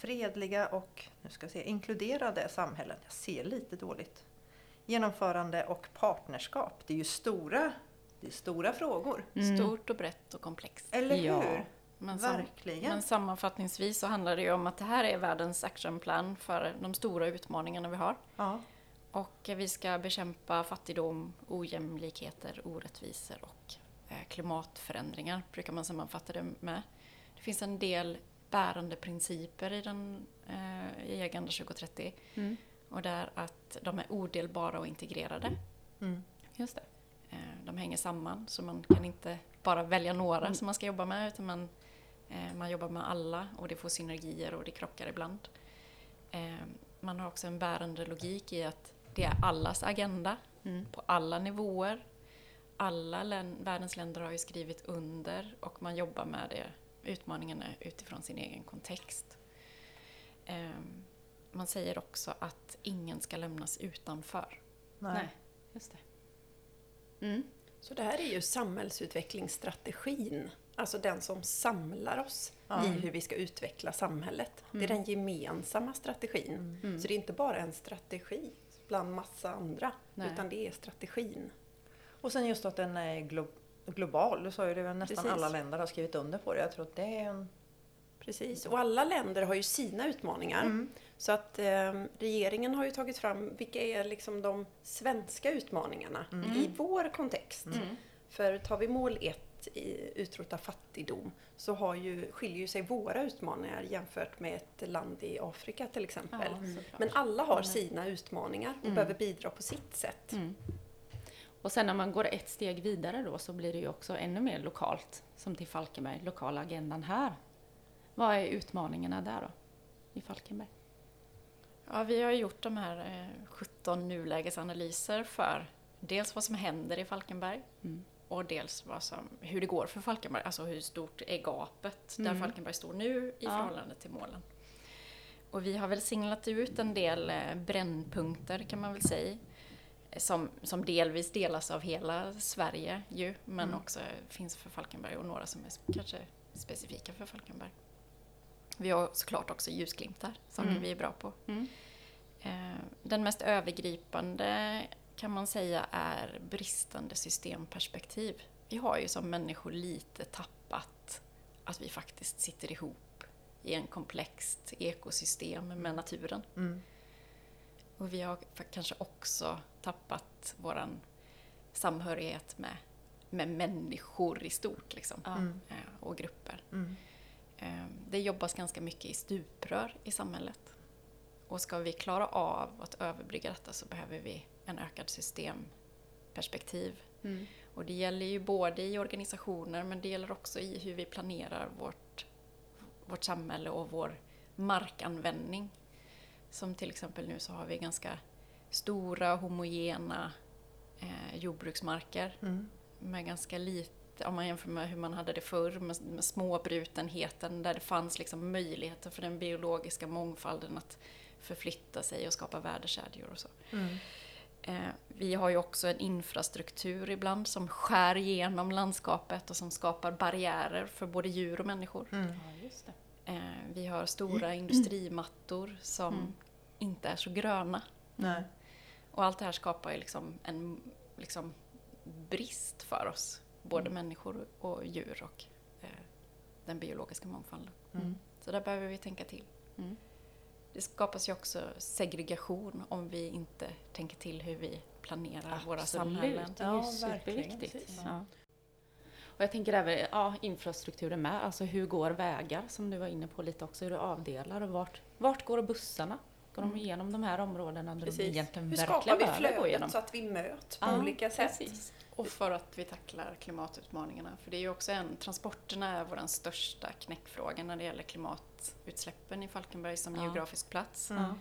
B: Fredliga och nu ska jag se, inkluderade samhällen. Jag ser lite dåligt. Genomförande och partnerskap. Det är ju stora, det är stora frågor.
F: Stort och brett och komplext.
B: Eller
C: Ja.
B: hur?
F: Men, sam-
B: Verkligen.
F: men sammanfattningsvis så handlar det ju om att det här är världens actionplan för de stora utmaningarna vi har.
B: Ja.
F: Och vi ska bekämpa fattigdom, ojämlikheter, orättvisor och eh, klimatförändringar, brukar man sammanfatta det med. Det finns en del bärande principer i, den, eh, i Agenda 2030.
C: Mm.
F: Och det är att de är odelbara och integrerade.
B: Mm.
C: Just det.
F: Eh, De hänger samman så man kan inte bara välja några som man ska jobba med utan man, eh, man jobbar med alla och det får synergier och det krockar ibland. Eh, Man har också en bärande logik i att det är allas agenda
C: Mm.
F: på alla nivåer. Alla län, världens länder har ju skrivit under och man jobbar med det, utmaningarna utifrån sin egen kontext. Eh, Man säger också att ingen ska lämnas utanför.
B: Nej.
C: Nej, just det. Mm.
D: Så det här är ju samhällsutvecklingsstrategin. Alltså den som samlar oss i hur vi ska utveckla samhället. Det är den gemensamma strategin. Så det är inte bara en strategi bland massa andra.
C: Nej.
D: Utan det är strategin.
B: Och sen just att den är glo- global. Du sa ju det, nästan
D: Precis.
B: alla länder har skrivit under på det. Jag tror att det är en...
D: Precis, och alla länder har ju sina utmaningar. Så att eh, regeringen har ju tagit fram vilka är liksom de svenska utmaningarna i vår kontext. För tar vi mål ett i utrota fattigdom så har ju, skiljer ju sig våra utmaningar jämfört med ett land i Afrika till exempel. Men alla har sina utmaningar och behöver bidra på sitt sätt.
C: Och sen när man går ett steg vidare då så blir det ju också ännu mer lokalt. Som till Falkenberg, lokala agendan här. Vad är utmaningarna där då? I Falkenberg?
F: Ja, vi har gjort de här eh, 17 nulägesanalyser för dels vad som händer i Falkenberg
C: Mm.
F: och dels vad som, hur det går för Falkenberg, alltså hur stort är gapet där
C: Mm.
F: Falkenberg står nu i
C: Ja.
F: förhållande till målen. Och vi har väl singlat ut en del eh, brännpunkter kan man väl säga eh, som, som delvis delas av hela Sverige ju, men
C: Mm.
F: också finns för Falkenberg och några som är kanske specifika för Falkenberg. Vi har såklart också ljusglimtar som
C: Mm.
F: vi är bra på.
C: Mm.
F: Eh, Den mest övergripande kan man säga är bristande systemperspektiv. Vi har ju som människor lite tappat att vi faktiskt sitter ihop i en komplext ekosystem med naturen.
B: Mm.
F: Och vi har kanske också tappat våran samhörighet med, med människor i stort liksom.
B: Mm.
F: eh, och grupper.
B: Mm.
F: Eh, Det jobbas ganska mycket i stuprör i samhället. Och ska vi klara av att överbrygga detta så behöver vi en ökad systemperspektiv.
C: Mm.
F: Och det gäller ju både i organisationer men det gäller också i hur vi planerar vårt, vårt samhälle och vår markanvändning. Som till exempel nu så har vi ganska stora homogena eh, jordbruksmarker
B: Mm.
F: med ganska lite, om man jämför med hur man hade det förr, med, med småbrutenheten där det fanns liksom möjligheter för den biologiska mångfalden att förflytta sig och skapa värdekedjor och så.
B: Mm.
F: Eh, vi har ju också en infrastruktur ibland som skär igenom landskapet och som skapar barriärer för både djur och människor.
B: Mm.
C: Ja, just det.
F: Eh, vi har stora industrimattor som
C: Mm.
F: inte är så gröna.
B: Nej.
F: Och allt det här skapar ju liksom en liksom brist för oss, både människor och djur och eh, den biologiska mångfalden.
B: Mm.
F: Så där behöver vi tänka till.
C: Mm.
F: Det skapas ju också segregation om vi inte tänker till hur vi planerar våra samhällen.
C: Det är ju
B: Ja,
C: superviktigt. Ja. Och jag tänker även ja, infrastrukturen med, alltså hur går vägar som du var inne på lite också, hur du avdelar och vart, vart går bussarna? Går de igenom de här områdena där de egentligen
D: Hur
C: verkligen
D: skapar vi
C: behöver gå igenom?
D: flödet så att vi möts på
C: Ja,
D: olika sätt?
C: precis.
F: Och för att vi tacklar klimatutmaningarna. För det är ju också en, transporterna är vår största knäckfråga när det gäller klimatutsläppen i Falkenberg som
C: Ja.
F: geografisk plats.
C: Ja.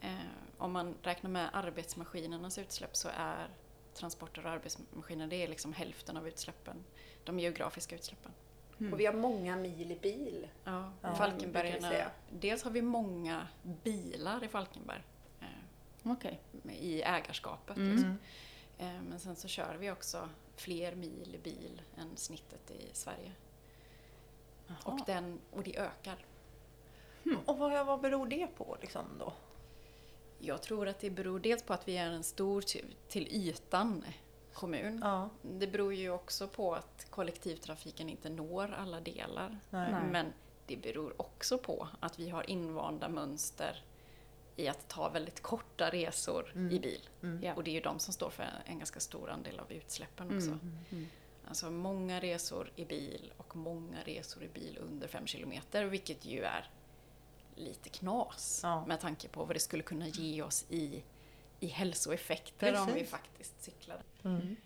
F: Eh, om man räknar med arbetsmaskinernas utsläpp så är transporter och arbetsmaskiner det är liksom hälften av utsläppen. De geografiska utsläppen.
D: Och vi har många mil i bil.
F: Ja,
D: Ja,
F: Falkenbergarna. Dels har vi många bilar i Falkenberg eh,
C: Okej.
F: i ägarskapet.
C: Mm.
F: Liksom. Eh, men sen så kör vi också fler mil i bil än snittet i Sverige. Och, den, och det ökar.
B: Och vad, vad beror det på liksom då?
F: Jag tror att det beror dels på att vi är en stor till, till ytan kommun.
B: Ja,
F: Det beror ju också på att kollektivtrafiken inte når alla delar.
C: nej.
F: Men det beror också på att vi har invanda mönster i att ta väldigt korta resor i bil.
C: Ja.
F: Och det är ju de som står för en ganska stor andel av utsläppen också.
C: Mm.
F: Alltså många resor i bil och många resor i bil under 5 kilometer, vilket ju är lite knas
B: Ja.
F: med tanke på vad det skulle kunna ge oss i, i hälsoeffekter om vi
B: Precis.
F: faktiskt cyklar.
B: Mm.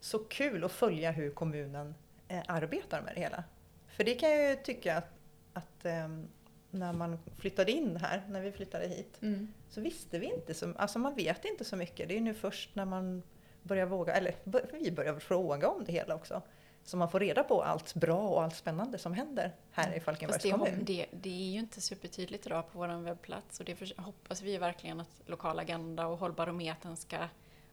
B: Så kul att följa hur kommunen eh, arbetar med det hela. För det kan jag ju tycka att, att ehm, när man flyttade in här, när vi flyttade hit,
C: Mm.
B: så visste vi inte så Alltså man vet inte så mycket. Det är nu först när man börjar våga, eller vi börjar fråga om det hela också. Så man får reda på allt bra och allt spännande som händer här i Falkenbergs
F: Fast det,
B: kommun.
F: det, det är ju inte supertydligt idag på vår webbplats och det för, hoppas vi verkligen att Lokal Agenda och Hållbarometern ska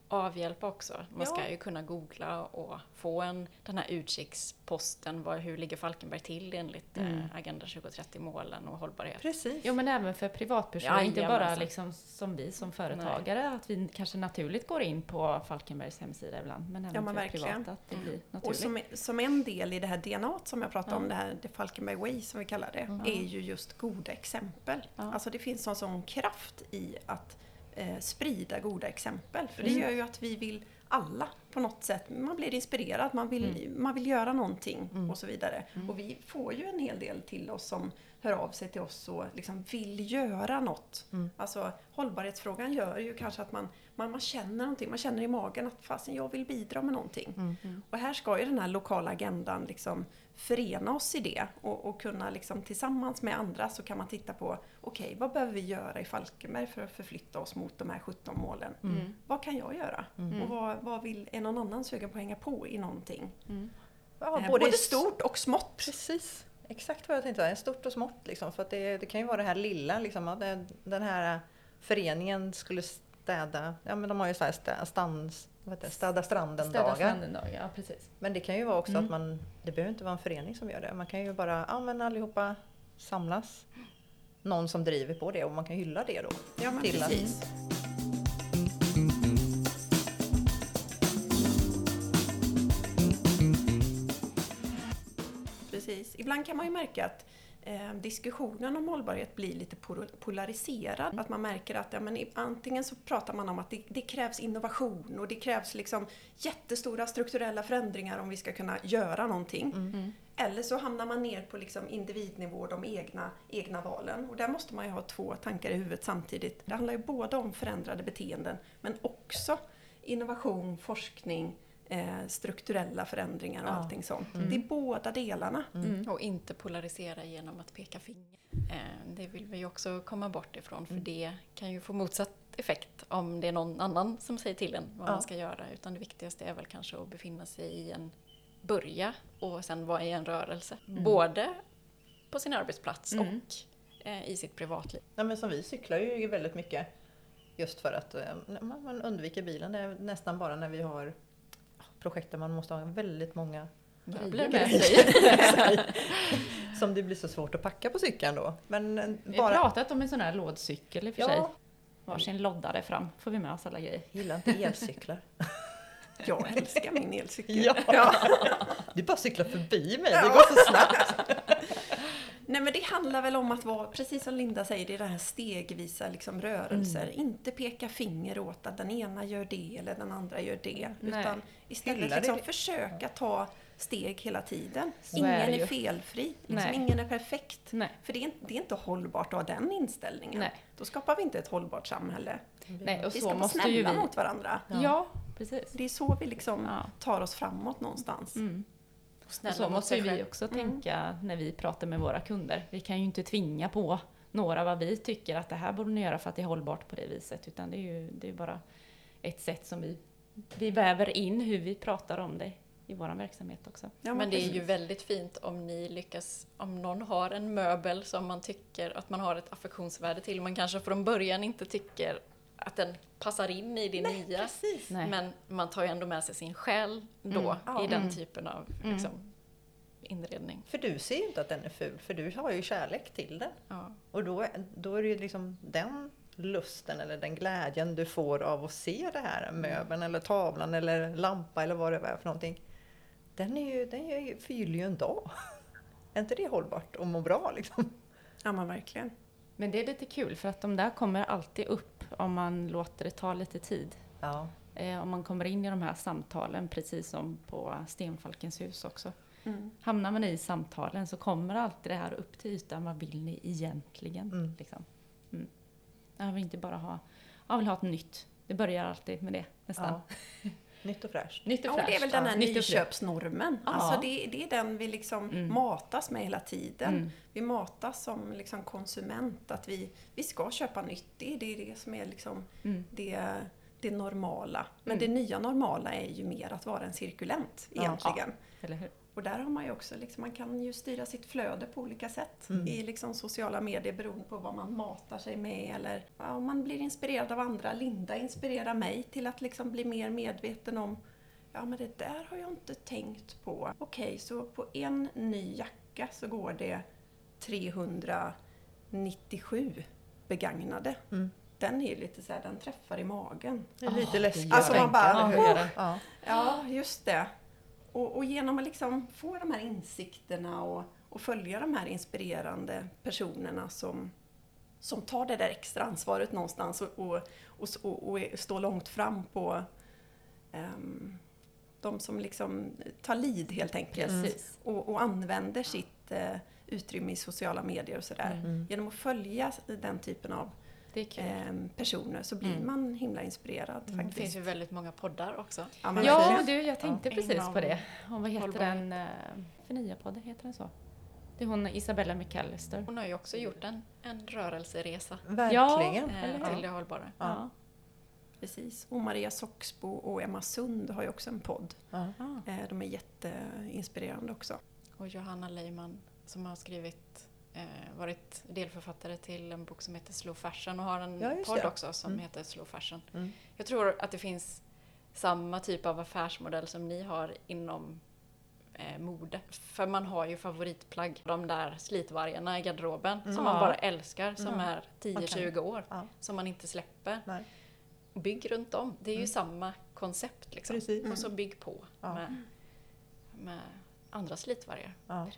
F: avhjälpa också. Man
B: Ja.
F: ska ju kunna googla och få en, den här utkiksposten, vad, hur ligger Falkenberg till enligt
C: Mm.
F: eh, Agenda 2030-målen och hållbarhet.
B: Precis.
C: Jo men även för privatpersoner, inte bara
F: Jajamensan.
C: liksom som vi som företagare, att vi kanske naturligt går in på Falkenbergs hemsida ibland, men även
D: Ja, men
C: för
D: verkligen.
C: privata, att det blir
D: Och
C: naturligt.
D: som, som en del i det här DNA som jag pratade om,
C: Ja.
D: det här The Falkenberg Way som vi kallar det, är ju just goda exempel.
C: Ja.
D: Alltså det finns en sån kraft i att eh, sprida goda exempel. För det
C: Mm.
D: gör ju att vi vill alla på något sätt, man blir inspirerad, man vill, man vill göra någonting och så vidare. Och vi får ju en hel del till oss som hör av sig till oss och liksom vill göra något. Alltså hållbarhetsfrågan gör ju kanske att man, man, man känner någonting, man känner i magen att fasen jag vill bidra med någonting. Och här ska ju den här lokala agendan liksom förena oss i det och, och kunna liksom tillsammans med andra så kan man titta på okej, vad behöver vi göra i Falkenberg för att förflytta oss mot de här 17 målen? Vad kan jag göra? Och vad, vad vill, är någon annan sugen på att hänga på i någonting?
B: Ja,
D: Eh, både, stort och smått.
B: Precis, exakt vad jag tänkte. Stort och smått liksom. För att det, det kan ju vara det här lilla liksom. Att det, den här föreningen skulle städa, ja men de har ju så här stä, stans, vad heter det, städa stranden
C: Städa
B: dagar.
C: stranden ja precis.
B: Men det kan ju vara också att man, det behöver inte vara en förening som gör det. Man kan ju bara, ja men allihopa samlas. Någon som driver på det och man kan hylla det då.
D: Ja, men
B: till att-
D: precis. Ibland kan man ju märka att eh, diskussionen om hållbarhet blir lite pol- polariserad. Att man märker att ja, men antingen så pratar man om att det, det krävs innovation och det krävs liksom jättestora strukturella förändringar om vi ska kunna göra någonting. Eller så hamnar man ner på liksom individnivå, de egna, egna valen. Och där måste man ju ha två tankar i huvudet samtidigt. Det handlar ju både om förändrade beteenden men också innovation, forskning, eh, strukturella förändringar och
B: Ja.
D: allting sånt. Det är båda delarna.
F: Och inte polarisera genom att peka finger. Eh, Det vill vi ju också komma bort ifrån för det kan ju få motsatt effekt om det är någon annan som säger till en vad
B: Ja.
F: man ska göra. Utan det viktigaste är väl kanske att befinna sig i en börja och sen vara i en rörelse. Både på sin arbetsplats och eh, i sitt privatliv.
B: Ja, men som vi cyklar ju väldigt mycket just för att eh, man man undviker bilen. Det är nästan bara när vi har projekt där man måste ha väldigt många
F: Blir
C: med
F: det?
B: som det blir så svårt att packa på cykeln då. Men eh,
C: Vi har
B: bara...
C: pratat om en sån här lådcykel i och för sig.
B: Ja,
C: Varsin loddare fram, får vi med oss alla grejer.
B: gillar inte elcyklar.
D: Jag älskar min elcykel.
B: Ja. Du bara cyklar förbi mig, det går så snabbt.
D: Nej men det handlar väl om att vara, precis som Linda säger, det är det här stegvisa liksom, rörelser. Inte peka finger åt att den ena gör det eller den andra gör det.
C: Nej.
D: Utan istället liksom
B: det.
D: försöka ta steg hela tiden.
C: Så
D: ingen
C: är
D: är, felfri, liksom, ingen är perfekt.
C: Nej.
D: För det är, inte- det är inte hållbart att ha den inställningen.
C: Nej.
D: Då skapar vi inte ett hållbart samhälle.
C: Nej, och
D: vi ska vara snälla
C: vi...
D: mot varandra.
C: Ja, precis.
D: Det är så vi liksom
C: Ja.
D: tar oss framåt någonstans.
C: Mm.
F: Och
C: så måste vi
F: själv.
C: också tänka när vi pratar med våra kunder. Vi kan ju inte tvinga på några vad vi tycker att det här borde ni göra för att det är hållbart på det viset. Utan det är ju det är bara ett sätt som vi, vi väver in hur vi pratar om det i vår verksamhet också.
D: Ja,
F: Men det är ju väldigt fint om ni lyckas, om någon har en möbel som man tycker att man har ett affektionsvärde till, man kanske från början inte tycker att den passar in i det nya.
D: Precis.
C: Nej.
F: Men man tar ju ändå med sig sin själ då
C: Mm.
D: Ja.
F: i den
C: Mm.
F: typen av
C: Mm.
F: liksom, inredning.
B: För du ser ju inte att den är ful, för du har ju kärlek till den.
F: Ja.
B: Och då, är- då är det ju liksom den lusten eller den glädjen du får av att se det här möbeln eller tavlan eller lampa eller vad det är för någonting. Den, är ju, den är ju, förgyller ju en dag. är inte det hållbart och må bra liksom?
D: Ja, men verkligen.
C: Men det är lite kul för att de där kommer alltid upp om man låter det ta lite tid.
B: Ja.
C: Eh, om man kommer in i de här samtalen, precis som på Stenfalkens hus också.
D: Mm.
C: Hamnar man i samtalen så kommer alltid det här upp till ytan. Vad vill ni egentligen?
B: Mm.
C: Liksom. Mm. Jag vill inte bara ha, jag vill ha ett nytt. Det börjar alltid med det nästan.
B: ja. Nytt och fräscht.
C: Nytt
D: Ja, och det är väl den här
C: fräscht.
D: nyköpsnormen.
C: Ja.
D: Alltså det, det är den vi liksom
C: Mm.
D: matas med hela tiden.
C: Mm.
D: Vi matas som liksom konsument att vi, vi ska köpa nytt. Det är det, som är liksom
C: Mm.
D: det, det normala. Men
C: Mm.
D: det nya normala är ju mer att vara en cirkulent
B: Ja.
D: egentligen.
C: Eller hur?
D: Och där har man ju också, liksom, man kan ju styra sitt flöde på olika sätt
B: Mm.
D: i liksom sociala medier beroende på vad man matar sig med eller ja, om man blir inspirerad av andra. Linda inspirerar mig till att liksom bli mer medveten om Ja men det där har jag inte tänkt på. Okej, så på en ny jacka så går det 397 begagnade.
B: Mm.
D: Den är ju lite så här, den träffar i magen.
B: Det är lite
C: det
B: läskigt
D: Alltså man
B: tänka,
D: bara!
B: Ja.
D: Ja, just det. Och, och genom att liksom få de här insikterna och, och följa de här inspirerande personerna som, som tar det där extra ansvaret någonstans och, och, står långt fram på ehm, de som liksom tar lid helt enkelt
C: Precis.
D: och, använder sitt eh, utrymme i sociala medier och sådär.
B: Mm.
D: Genom att följa den typen av
C: Det
D: ehm, personer så blir
C: Mm.
D: man himla inspirerad
F: Det
D: faktiskt.
F: finns ju väldigt många poddar också.
D: Ja,
C: Ja, du, jag tänkte
F: Ja.
C: precis på det. Och vad heter den? eh, Förnya-podden, heter den så? Det är hon Isabella McAllister.
F: Hon har ju också gjort en, en rörelseresa
B: Verkligen.
F: eh,
C: eller hur?
F: till det hållbara.
C: Ja.
D: Precis. Och Maria Soxbo och Emma Sund har ju också en podd.
B: Ja.
C: Ah.
D: Eh, De är jätteinspirerande också.
F: Och Johanna Leiman som har skrivit, eh, varit delförfattare till en bok som heter Slow Fashion och har en
B: Ja,
F: podd
B: det.
F: också som
B: Mm.
F: heter Slow Fashion.
B: Mm.
F: Jag tror att det finns samma typ av affärsmodell som ni har inom eh, mode. För man har ju favoritplagg, de där slitvargarna i garderoben som man bara älskar, som
B: Mm.
F: är 10-20 år,
B: Ja.
F: som man inte släpper.
B: Nej.
F: Bygg runt om, det är ju
B: Mm.
F: samma koncept liksom. Och så bygg på
B: Ja.
F: med, med andra slitvargar.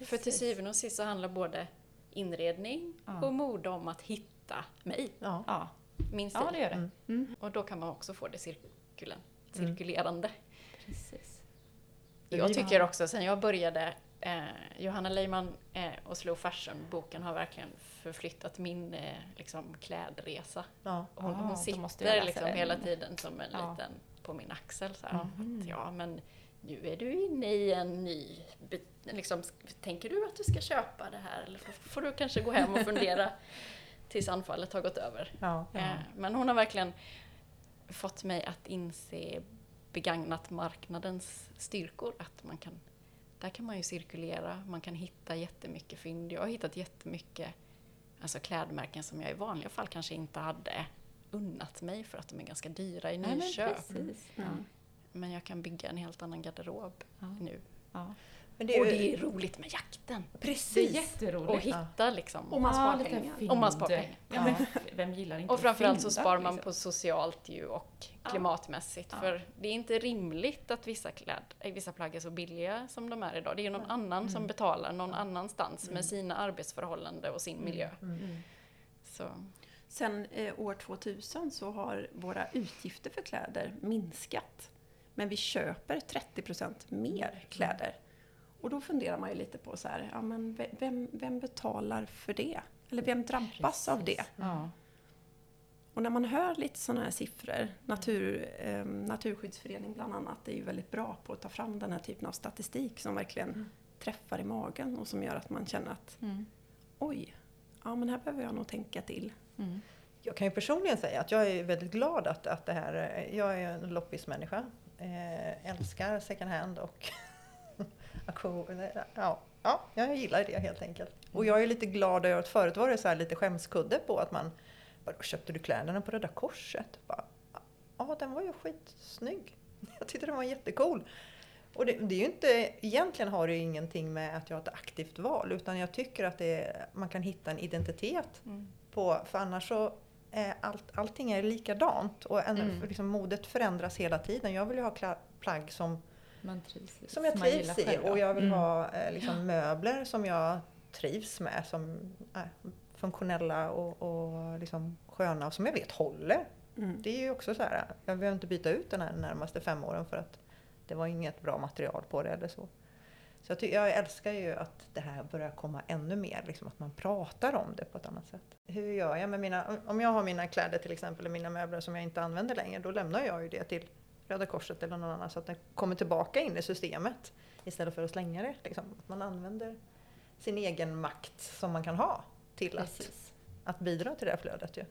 F: För till syvende och sist så handlar både inredning
C: Ja.
F: och mode om att hitta mig,
B: Ja.
C: Ja.
F: min stil.
C: ja, det gör det.
B: Mm.
C: Mm.
F: Och då kan man också få det cirkulen,
B: Mm.
F: cirkulerande.
C: Precis.
B: Men
F: Jag tycker också, sen jag började, eh, Johanna Leiman eh, och Slow Fashion-boken har verkligen förflyttat min eh, liksom, klädresa.
B: Ja.
F: Hon,
C: Ah,
F: hon sitter liksom
C: den.
F: hela tiden som en
C: Ja.
F: liten på min axel. Så här.
C: Mhm.
F: Att, ja, men nu är du inne i en ny... Liksom, tänker du att du ska köpa det här? Eller får, du kanske gå hem och fundera tills anfallet har gått över?
B: Ja.
F: Eh, Men hon har verkligen fått mig att inse begagnat marknadens styrkor. Att man kan, där kan man ju cirkulera, man kan hitta jättemycket fynd. Jag har hittat jättemycket alltså klädmärken som jag i vanliga fall kanske inte hade unnat mig för att de är ganska dyra i
C: Nej, men
F: nyköp.
C: precis. Ja.
D: Mm.
F: Men jag kan bygga en helt annan garderob
C: Ja.
F: nu.
C: Ja.
B: Men det är
F: och
B: ju-
F: det är roligt med jakten.
C: Det är
B: Precis.
C: jätteroligt.
F: Och hitta liksom.
D: Och man sparar
C: lite
D: pengar.
F: Och man sparar pengar.
C: Ja, men vem gillar inte
F: Och framförallt så sparar man
C: liksom?
F: på socialt ju och
C: Ja.
F: klimatmässigt.
C: Ja.
F: För det är inte rimligt att vissa, kläd, eh, vissa plagg är så billiga som de är idag. Det är ju någon annan som betalar någon annanstans med sina arbetsförhållanden och sin miljö.
C: Mm.
F: Så,
D: Sen eh, år 2000 så har våra utgifter för kläder minskat. Men vi köper 30% mer kläder. Och då funderar man ju lite på så här, ja men ve- vem, vem betalar för det? Eller vem drabbas av det?
C: Ja.
D: Och när man hör lite sådana här siffror, natur, eh, Naturskyddsförening bland annat är ju väldigt bra på att ta fram den här typen av statistik som verkligen träffar i magen och som gör att man känner att
C: Mm.
D: oj, ja men här behöver jag nog tänka till.
C: Mm.
B: Jag kan ju personligen säga att jag är väldigt glad att, att det här, eh, jag är en loppismänniska. Eh, älskar second hand och. Ja, ja, jag gillar det helt enkelt. Och jag är lite glad över att förut var det så här lite skämskudde på att man, vadå köpte du kläderna på Röda Korset? Bara, Ja, den var ju skitsnygg. Jag tyckte den var jättecool. Och det, det är ju inte, egentligen har det ju ingenting med att jag har ett aktivt val utan jag tycker att det, man kan hitta en identitet
C: Mm.
B: på, för annars så allt, allting är likadant och en,
C: Mm.
B: liksom, modet förändras hela tiden. Jag vill ju ha plagg som,
C: Man trivs
B: som jag trivs i och jag vill
C: Mm.
B: ha eh, liksom, möbler som jag trivs med som är funktionella och, och liksom, sköna och som jag vet håller.
D: Mm.
B: Det är ju också så här, jag behöver inte byta ut den här närmaste fem åren för att det var inget bra material på det eller så. Så jag, jag älskar ju att det här börjar komma ännu mer, liksom att man pratar om det på ett annat sätt. Hur gör jag med mina, om jag har mina kläder till exempel, eller mina möbler som jag inte använder längre, då lämnar jag ju det till Röda Korset eller någon annan så att det kommer tillbaka in i systemet istället för att slänga det. Liksom. Att man använder sin egen makt som man kan ha till att,
C: Precis.
B: att bidra till det här flödet. Ju.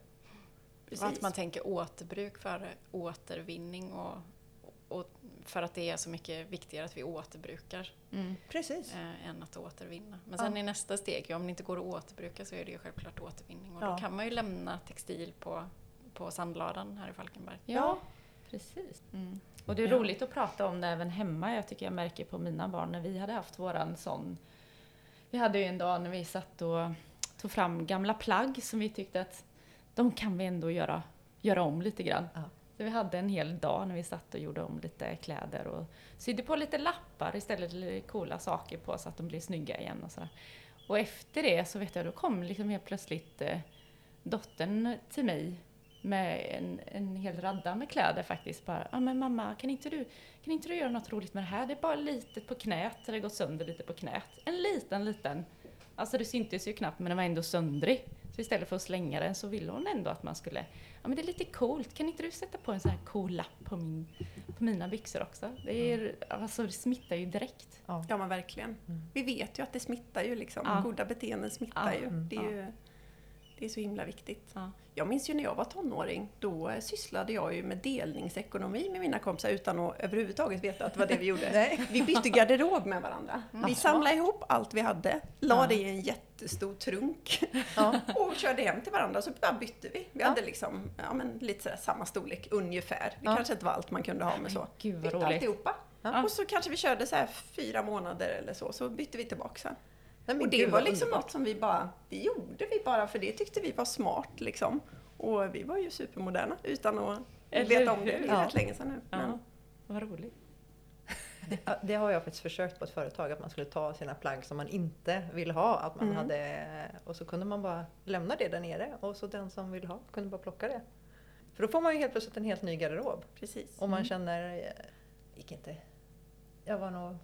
F: Och Att man tänker återbruk före återvinning och, och för att det är så mycket viktigare att vi återbrukar
C: Mm.
B: Precis.
F: eh, än att återvinna. Men
B: Ja.
F: sen i nästa steg, ja, om det inte går att återbruka så är det ju självklart återvinning och
B: Ja.
F: då kan man ju lämna textil på, på sandladan här i Falkenberg.
C: Ja, precis. Mm. Och det är roligt att prata om det även hemma. Jag tycker jag märker på mina barn när vi hade haft våran sån. Vi hade ju en dag när vi satt och tog fram gamla plagg som vi tyckte att de kan vi ändå göra, göra om lite grann.
B: Ja.
C: Så vi hade en hel dag när vi satt och gjorde om lite kläder och sydde på lite lappar istället för coola saker på så att de blev snygga igen och sådär. Och efter det så vet jag, då kom liksom helt plötsligt eh, dottern till mig med en, en hel radda med kläder faktiskt. Bara, ja men mamma, kan inte, du, kan inte du göra något roligt med det här? Det är bara litet på knät, det har gått sönder lite på knät. En liten, liten. Alltså det syntes ju knappt men den var ändå söndrig. Så istället för att slänga den så ville hon ändå att man skulle, ja men det är lite coolt, kan inte du sätta på en sån här cool lapp på, min, på mina byxor också? Det, är, alltså, det smittar ju direkt.
D: Ja men verkligen.
B: Mm.
D: Vi vet ju att det smittar ju liksom.
C: Ja.
D: Goda beteenden smittar
C: Ja.
D: ju.
B: Mm.
D: Det är ju det är så himla viktigt.
C: Ja.
D: Jag minns ju när jag var tonåring, då sysslade jag ju med delningsekonomi med mina kompisar utan att överhuvudtaget veta att det var det vi gjorde. Vi bytte garderob med varandra. Vi
B: Jaha.
D: samlade ihop allt vi hade, la
B: Ja.
D: det i en jättestor trunk
B: Ja.
D: och körde hem till varandra så bara bytte vi. Vi hade liksom ja, men lite sådär samma storlek ungefär. Det kanske inte var allt man kunde ha med så.
C: Gud vad
D: Bytte
C: roligt.
D: alltihopa.
B: Ja.
D: Och så kanske vi körde så här fyra månader eller så, så bytte vi tillbaka sen.
B: Nej, men
D: Och det var liksom
B: underbart.
D: något som vi bara, det gjorde vi bara för det tyckte vi var smart liksom. Och vi var ju supermoderna utan att
C: Eller
D: veta om det.
C: hur?
D: Det är
B: Ja.
D: rätt länge sedan nu. Men,
C: Ja, vad roligt.
B: Ja, Det har jag faktiskt försökt på ett företag, att man skulle ta sina plagg som man inte vill ha. Att man
D: Mm.
B: hade, och så kunde man bara lämna det där nere och så den som vill ha kunde bara plocka det. För då får man ju helt plötsligt en helt ny garderob.
D: precis.
B: Och man känner, eh, gick inte, jag var nog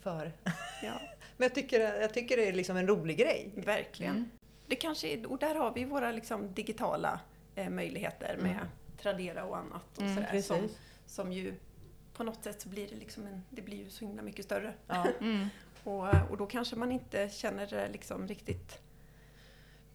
B: för.
D: Ja,
B: Men jag tycker, jag tycker det är liksom en rolig grej.
D: verkligen.
C: Mm.
D: Det kanske är, och där har vi våra liksom digitala eh, möjligheter med
B: Mm.
D: Tradera och annat. Och
C: Mm,
D: sådär,
C: precis.
D: som, som ju på något sätt så blir det liksom en, det blir ju så himla mycket större.
B: Ja.
C: Mm.
D: Och, och då kanske man inte känner det liksom riktigt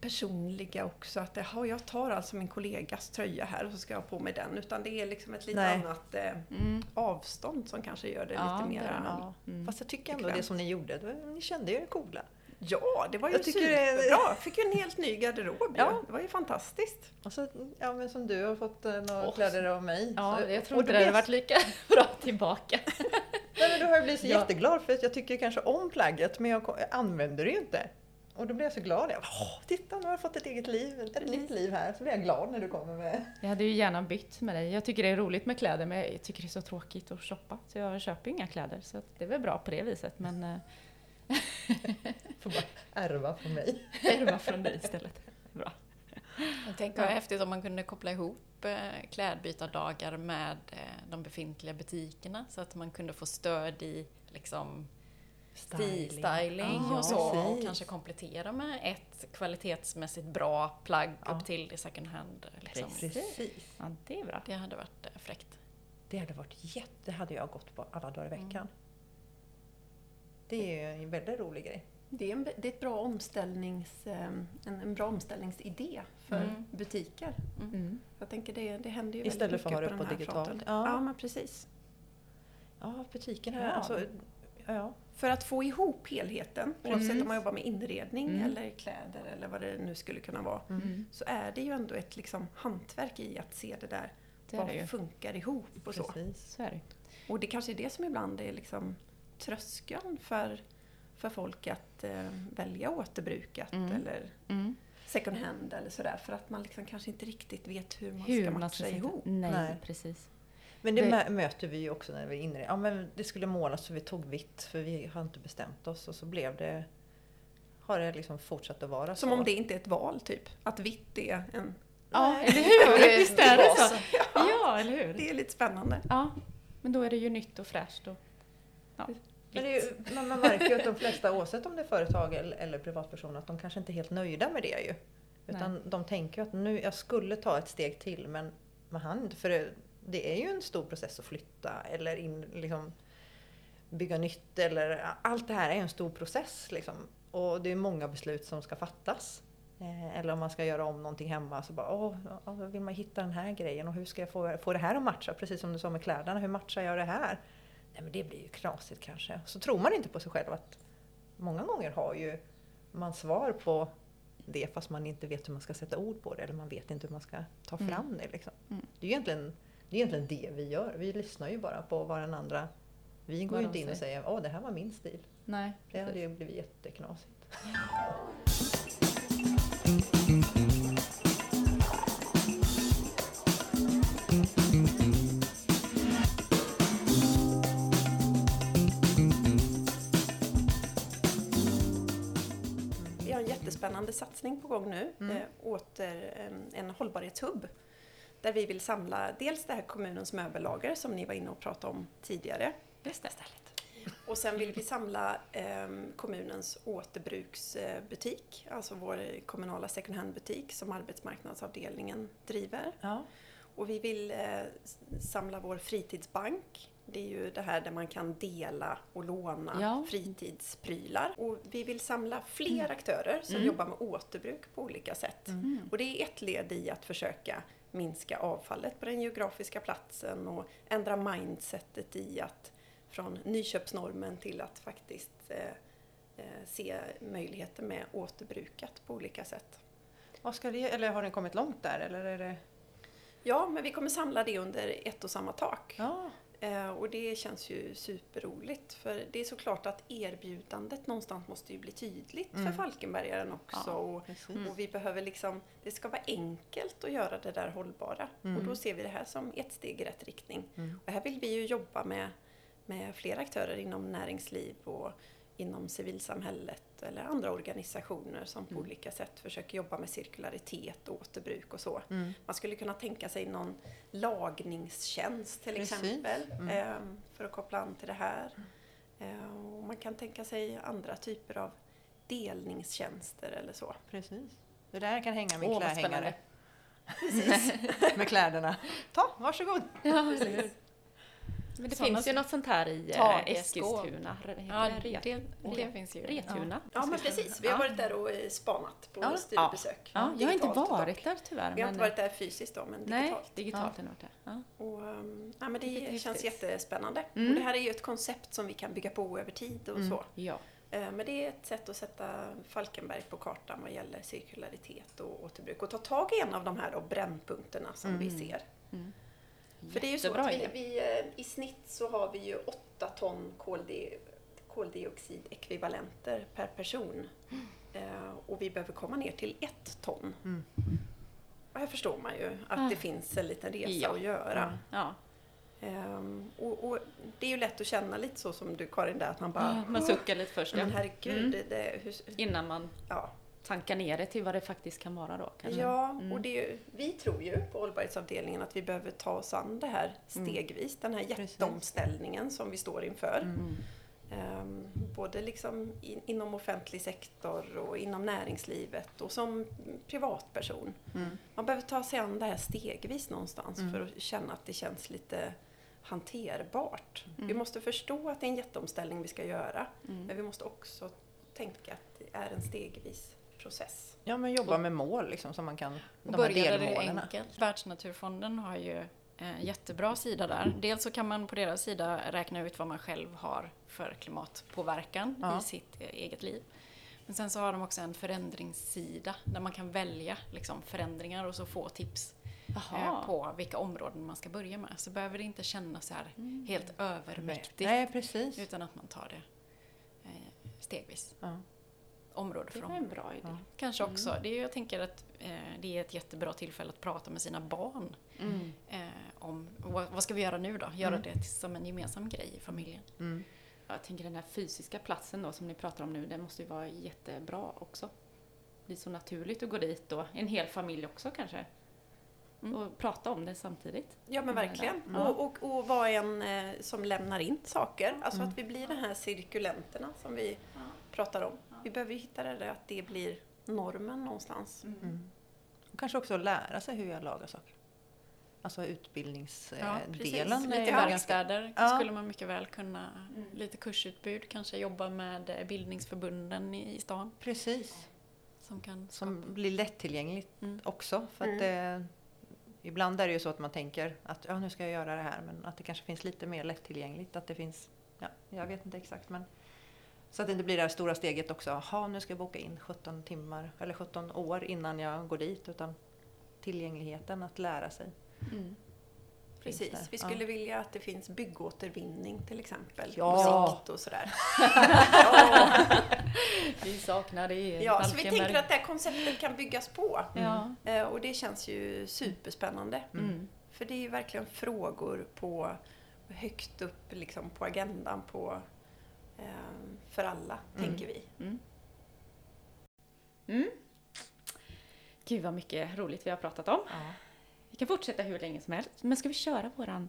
D: personliga också. Att jaha, jag tar alltså min kollegas tröja här och så ska jag ha på mig den. Utan det är liksom ett lite
B: Nej.
D: annat eh,
C: Mm.
D: avstånd som kanske gör det
C: Ja,
D: lite mer...
C: det det.
D: Ja.
C: Mm.
B: Fast jag tycker ändå det som ni gjorde, då, ni kände ju er coola.
D: ja, det var ju
B: Jag det
D: superbra! Fick ju en helt ny garderob.
B: Ja.
D: Det var ju fantastiskt.
B: Och så, ja men som du har fått eh, några
C: Åh.
B: kläder av mig.
C: Ja,
B: så,
C: jag tror inte det hade
B: blir-
C: varit lika bra tillbaka.
B: Nej, men då har jag blivit så
C: Ja.
B: jätteglad för att jag tycker kanske om plagget men jag, jag använder det ju inte. Och då blir jag så glad. Jag bara, titta nu har jag fått ett eget liv, ett nytt liv här. Så blir jag glad när du kommer med.
C: Jag hade ju gärna bytt med dig. Jag tycker det är roligt med kläder men jag tycker det är så tråkigt att shoppa. Så jag köper ju inga kläder. Så det är väl bra på det viset. Men eh,
B: Får bara ärva från mig.
C: ärva från dig istället. Bra.
F: Jag tänker vad häftigt om man kunde koppla ihop eh, klädbytardagar med eh, de befintliga butikerna så att man kunde få stöd i liksom styling,
B: Styling.
F: och
B: Ja,
F: så. Och kanske komplettera med ett kvalitetsmässigt bra plagg
B: Ja.
F: upp till det second hand. Liksom.
B: Precis.
C: Ja, det är bra.
F: Det hade varit eh, fräckt.
B: Det hade varit jätte... Det hade jag gått på alla dagar i
F: Mm.
B: veckan. Det är ju en väldigt rolig grej.
D: Det är, en, det är ett bra omställnings, eh, en, en bra omställningsidé för
F: Mm.
D: butiker.
C: Mm.
D: Jag tänker det, det händer ju
B: Istället
D: väldigt
B: för att ha
D: mycket
B: det
D: på
B: på digitalt. Ja.
D: Ja, men precis.
B: Ja, butikerna.
D: Ja.
B: Alltså, ja.
D: För att få ihop helheten, oavsett
C: Precis.
D: om man jobbar med inredning
C: Mm.
D: eller kläder eller vad det nu skulle kunna vara,
C: Mm.
D: så är det ju ändå ett liksom, hantverk i att se det där,
C: Det det
D: vad
C: ju.
D: funkar ihop och så.
B: Precis.
C: Så är det.
D: Och det kanske är det som ibland är liksom tröskeln för, för folk att eh, välja återbrukat
C: Mm.
D: eller
C: Mm.
D: second hand eller sådär. För att man liksom kanske inte riktigt vet hur man
C: Hur
D: ska
C: man
D: matcha
C: ska sätta-
D: ihop.
C: Nej,
B: Nej.
C: precis.
B: Men det,
C: Det-
B: mö- möter vi ju också när vi är inne i det. Ja, men det skulle målas så vi tog vitt för vi har inte bestämt oss och så blev det har det liksom fortsatt att vara
D: Som
B: så.
D: om det inte är ett val, typ. Att vitt är en...
C: Ja,
B: Nej.
C: eller hur? Visst är det så?
D: Ja,
C: Ja, eller hur?
D: det är lite spännande.
C: Ja, men då är det ju nytt och fräscht och ja,
B: Men ju, man, man märker ju att de flesta, oavsett om det är företag eller, eller privatpersoner, att de kanske inte är helt nöjda med det ju. Utan de tänker ju att nu, jag skulle ta ett steg till men man hann inte. För det, det är ju en stor process att flytta eller in, liksom, bygga nytt. Eller, allt det här är en stor process. Liksom. Och det är många beslut som ska fattas. Eh, eller om man ska göra om någonting hemma så bara, åh, vill man hitta den här grejen och hur ska jag få, få det här att matcha? Precis som du sa med kläderna, hur matchar jag det här? Nej men det blir ju knasigt kanske. Så tror man inte på sig själv att många gånger har ju man svar på det fast man inte vet hur man ska sätta ord på det eller man vet inte hur man ska ta
C: Mm.
B: fram det. Liksom.
C: Mm.
B: Det är ju egentligen det, är egentligen det vi gör. Vi lyssnar ju bara på vad den andra... Vi går ju inte in och
C: säger.
B: åh det här var min stil.
C: nej.
B: Det hade ju blivit jätteknasigt.
D: Vi har en jättespännande satsning på gång nu.
B: Mm.
D: Eh, åter eh, en hållbarhetshubb. Där vi vill samla dels det här kommunens möbellager som ni var inne och pratade om tidigare.
C: Just det.
D: Och sen vill vi samla eh, kommunens återbruksbutik, alltså vår kommunala second hand-butik som arbetsmarknadsavdelningen driver.
B: Ja.
D: Och vi vill eh, samla vår fritidsbank. Det är ju det här där man kan dela och låna
C: Ja.
D: fritidsprylar. Och vi vill samla fler aktörer som
C: Mm.
D: jobbar med återbruk på olika sätt.
C: Mm.
D: Och det är ett led i att försöka minska avfallet på den geografiska platsen och ändra mindsetet i att från nyköpsnormen till att faktiskt eh, eh, se möjligheter med återbrukat på olika sätt.
B: Vad ska det, eller har ni kommit långt där eller är det...
D: Ja, men vi kommer samla det under ett och samma tak.
B: Ja.
D: Eh, och det känns ju superroligt för det är såklart att erbjudandet någonstans måste ju bli tydligt
B: Mm.
D: för Falkenbergaren också.
B: Ja,
D: och, och vi behöver liksom, det ska vara enkelt att göra det där hållbara.
B: Mm.
D: Och då ser vi det här som ett steg i rätt riktning.
B: Mm.
D: Och här vill vi ju jobba med, med flera aktörer inom näringsliv och inom civilsamhället eller andra organisationer som på
B: Mm.
D: olika sätt försöker jobba med cirkularitet och återbruk och så.
B: Mm.
D: Man skulle kunna tänka sig någon lagningstjänst till
B: Precis.
D: exempel
B: Mm.
D: ehm, för att koppla an till det här. Eh, och man kan tänka sig andra typer av delningstjänster eller så.
B: Precis. Det där kan hänga med
C: vad
B: klädhängare. med kläderna. Ta, varsågod!
C: Ja, precis. Men det finns ju något sånt här i eh. Eskilstuna.
F: Ja, det, det finns ju.
C: Retuna.
D: Ja men precis, vi har
C: Ja.
D: varit där och eh, spanat på
B: Ja.
D: studiebesök.
C: Ja, jag har inte
D: Digitalt
C: varit
D: dock.
C: där tyvärr.
D: Vi har inte varit där fysiskt då, men
C: Nej,
D: digitalt.
C: digitalt har jag varit där. Ja.
D: Och, um, ja, men
C: Det
D: det känns jättespännande.
C: Mm.
D: Och det här är ju ett koncept som vi kan bygga på över tid och
B: Mm.
D: så.
C: Ja.
D: Eh, Men det är ett sätt att sätta Falkenberg på kartan vad gäller cirkularitet och återbruk och ta tag i en av de här då brännpunkterna som vi
B: Mm.
D: ser.
C: Mm.
D: För det är ju så att vi, vi, eh, i snitt så har vi ju 8 ton koldi, koldioxidekvivalenter per person. Eh, och vi behöver komma ner till ett ton.
B: Mm.
D: Och här förstår man ju att
C: Ah.
D: det finns en liten resa
C: Ja.
D: att göra.
B: Mm.
C: Ja.
D: Ehm, och, och det är ju lätt att känna lite så som du Karin där, att man bara...
C: Ja, man suckar lite först.
D: Men herregud,
C: Mm.
D: det, det, hur,
C: Innan man
D: ja.
C: Tankar ner det till vad det faktiskt kan vara då. Kanske.
D: Ja,
C: Mm.
D: och det vi tror ju på hållbarhetsavdelningen att vi behöver ta oss an det här
C: Mm.
D: stegvis. Den här jätteomställningen som vi står inför.
B: Mm.
D: Ehm, både liksom in, inom offentlig sektor och inom näringslivet och som privatperson.
B: Mm.
D: Man behöver ta sig an det här stegvis någonstans
B: Mm.
D: för att känna att det känns lite hanterbart.
C: Mm.
D: Vi måste förstå att det är en jätteomställning vi ska göra.
C: Mm.
D: Men vi måste också tänka att det är en stegvis process.
B: Ja, men jobba med mål liksom som man kan,
F: Och
B: de här
F: börja där det är
B: delmålen.
F: enkelt. Världsnaturfonden har ju en jättebra sida där. Dels så kan man på deras sida räkna ut vad man själv har för klimatpåverkan
B: Ja.
F: i sitt eh, eget liv. Men sen så har de också en förändringssida där man kan välja liksom, förändringar och så få tips eh,
C: Jaha.
F: på vilka områden man ska börja med. Så behöver det inte kännas så här
C: Mm.
F: helt övermäktigt.
B: Nej, precis.
F: Utan att man tar det eh, stegvis.
B: Ja.
F: Område för
C: Det var en bra idé.
F: Kanske också, det är, jag tänker att eh, det är ett jättebra tillfälle att prata med sina barn
C: Mm.
F: eh, om vad, vad ska vi göra nu då? Göra
B: Mm.
F: det som en gemensam grej i familjen.
B: Mm.
C: Jag tänker den här fysiska platsen då som ni pratar om nu, den måste ju vara jättebra också. Det blir så naturligt att gå dit och en hel familj också kanske.
F: Mm.
C: Och prata om det samtidigt.
D: Ja men verkligen. Och, och, och vara en eh, som lämnar in saker. Alltså
B: Mm.
D: att vi blir de här cirkulenterna som vi pratar om. Vi behöver ju hitta det där att det blir normen någonstans.
B: Mm. Och kanske också lära sig hur jag lagar saker. Alltså
F: Ja,
B: utbildningsdelen. är
F: Lite verkstäder
B: Ja.
F: skulle man mycket väl kunna, lite kursutbud, kanske jobba med eh, bildningsförbunden i, i stan
B: Precis.
F: som kan
B: Som blir lättillgängligt
F: Mm.
B: också. För att eh, ibland är det ju så att man tänker att ja, nu ska jag göra det här. Men att det kanske finns lite mer lättillgängligt. Att det finns, ja, jag vet inte exakt men. Så att det inte blir det här stora steget också. Jaha, nu ska jag boka in 17 timmar eller 17 år innan jag går dit. Utan tillgängligheten att lära sig.
C: Mm.
D: Precis.
B: där.
D: Vi
B: Ja.
D: skulle vilja att det finns byggåtervinning till exempel.
B: Ja.
D: På sikt och sådär.
C: Vi saknar det i
D: Ja, så vi tänker att det här konceptet kan byggas på.
C: Ja.
D: Eh, Och det känns ju superspännande.
C: Mm.
D: För det är ju verkligen frågor på högt upp liksom, på agendan på, för alla,
B: Mm.
D: tänker vi.
C: Mm. Mm. Gud vad mycket roligt vi har pratat om. Vi kan fortsätta hur länge som helst. Men ska vi köra våran,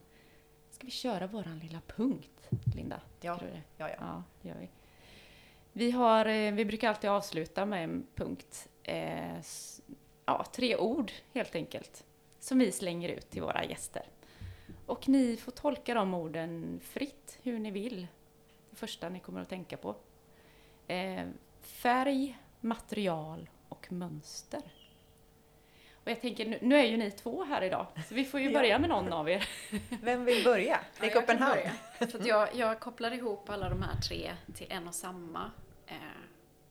C: ska vi köra våran lilla punkt, Linda?
B: Ja.
C: Tror du det?
B: Ja, ja.
C: Ja, det gör vi. Vi, har, eh, vi brukar alltid avsluta med en punkt. Eh, ja, tre ord helt enkelt. Som vi slänger ut till våra gäster. Och ni får tolka de orden fritt hur ni vill. Det första ni kommer att tänka på. Eh, färg, material och mönster. Och jag tänker, nu, nu är ju ni två här idag, så vi får ju
D: Ja.
C: börja med någon av er.
B: Vem vill börja? Räck upp en hand.
F: För att jag, jag kopplar ihop alla de här tre till en och samma. Eh,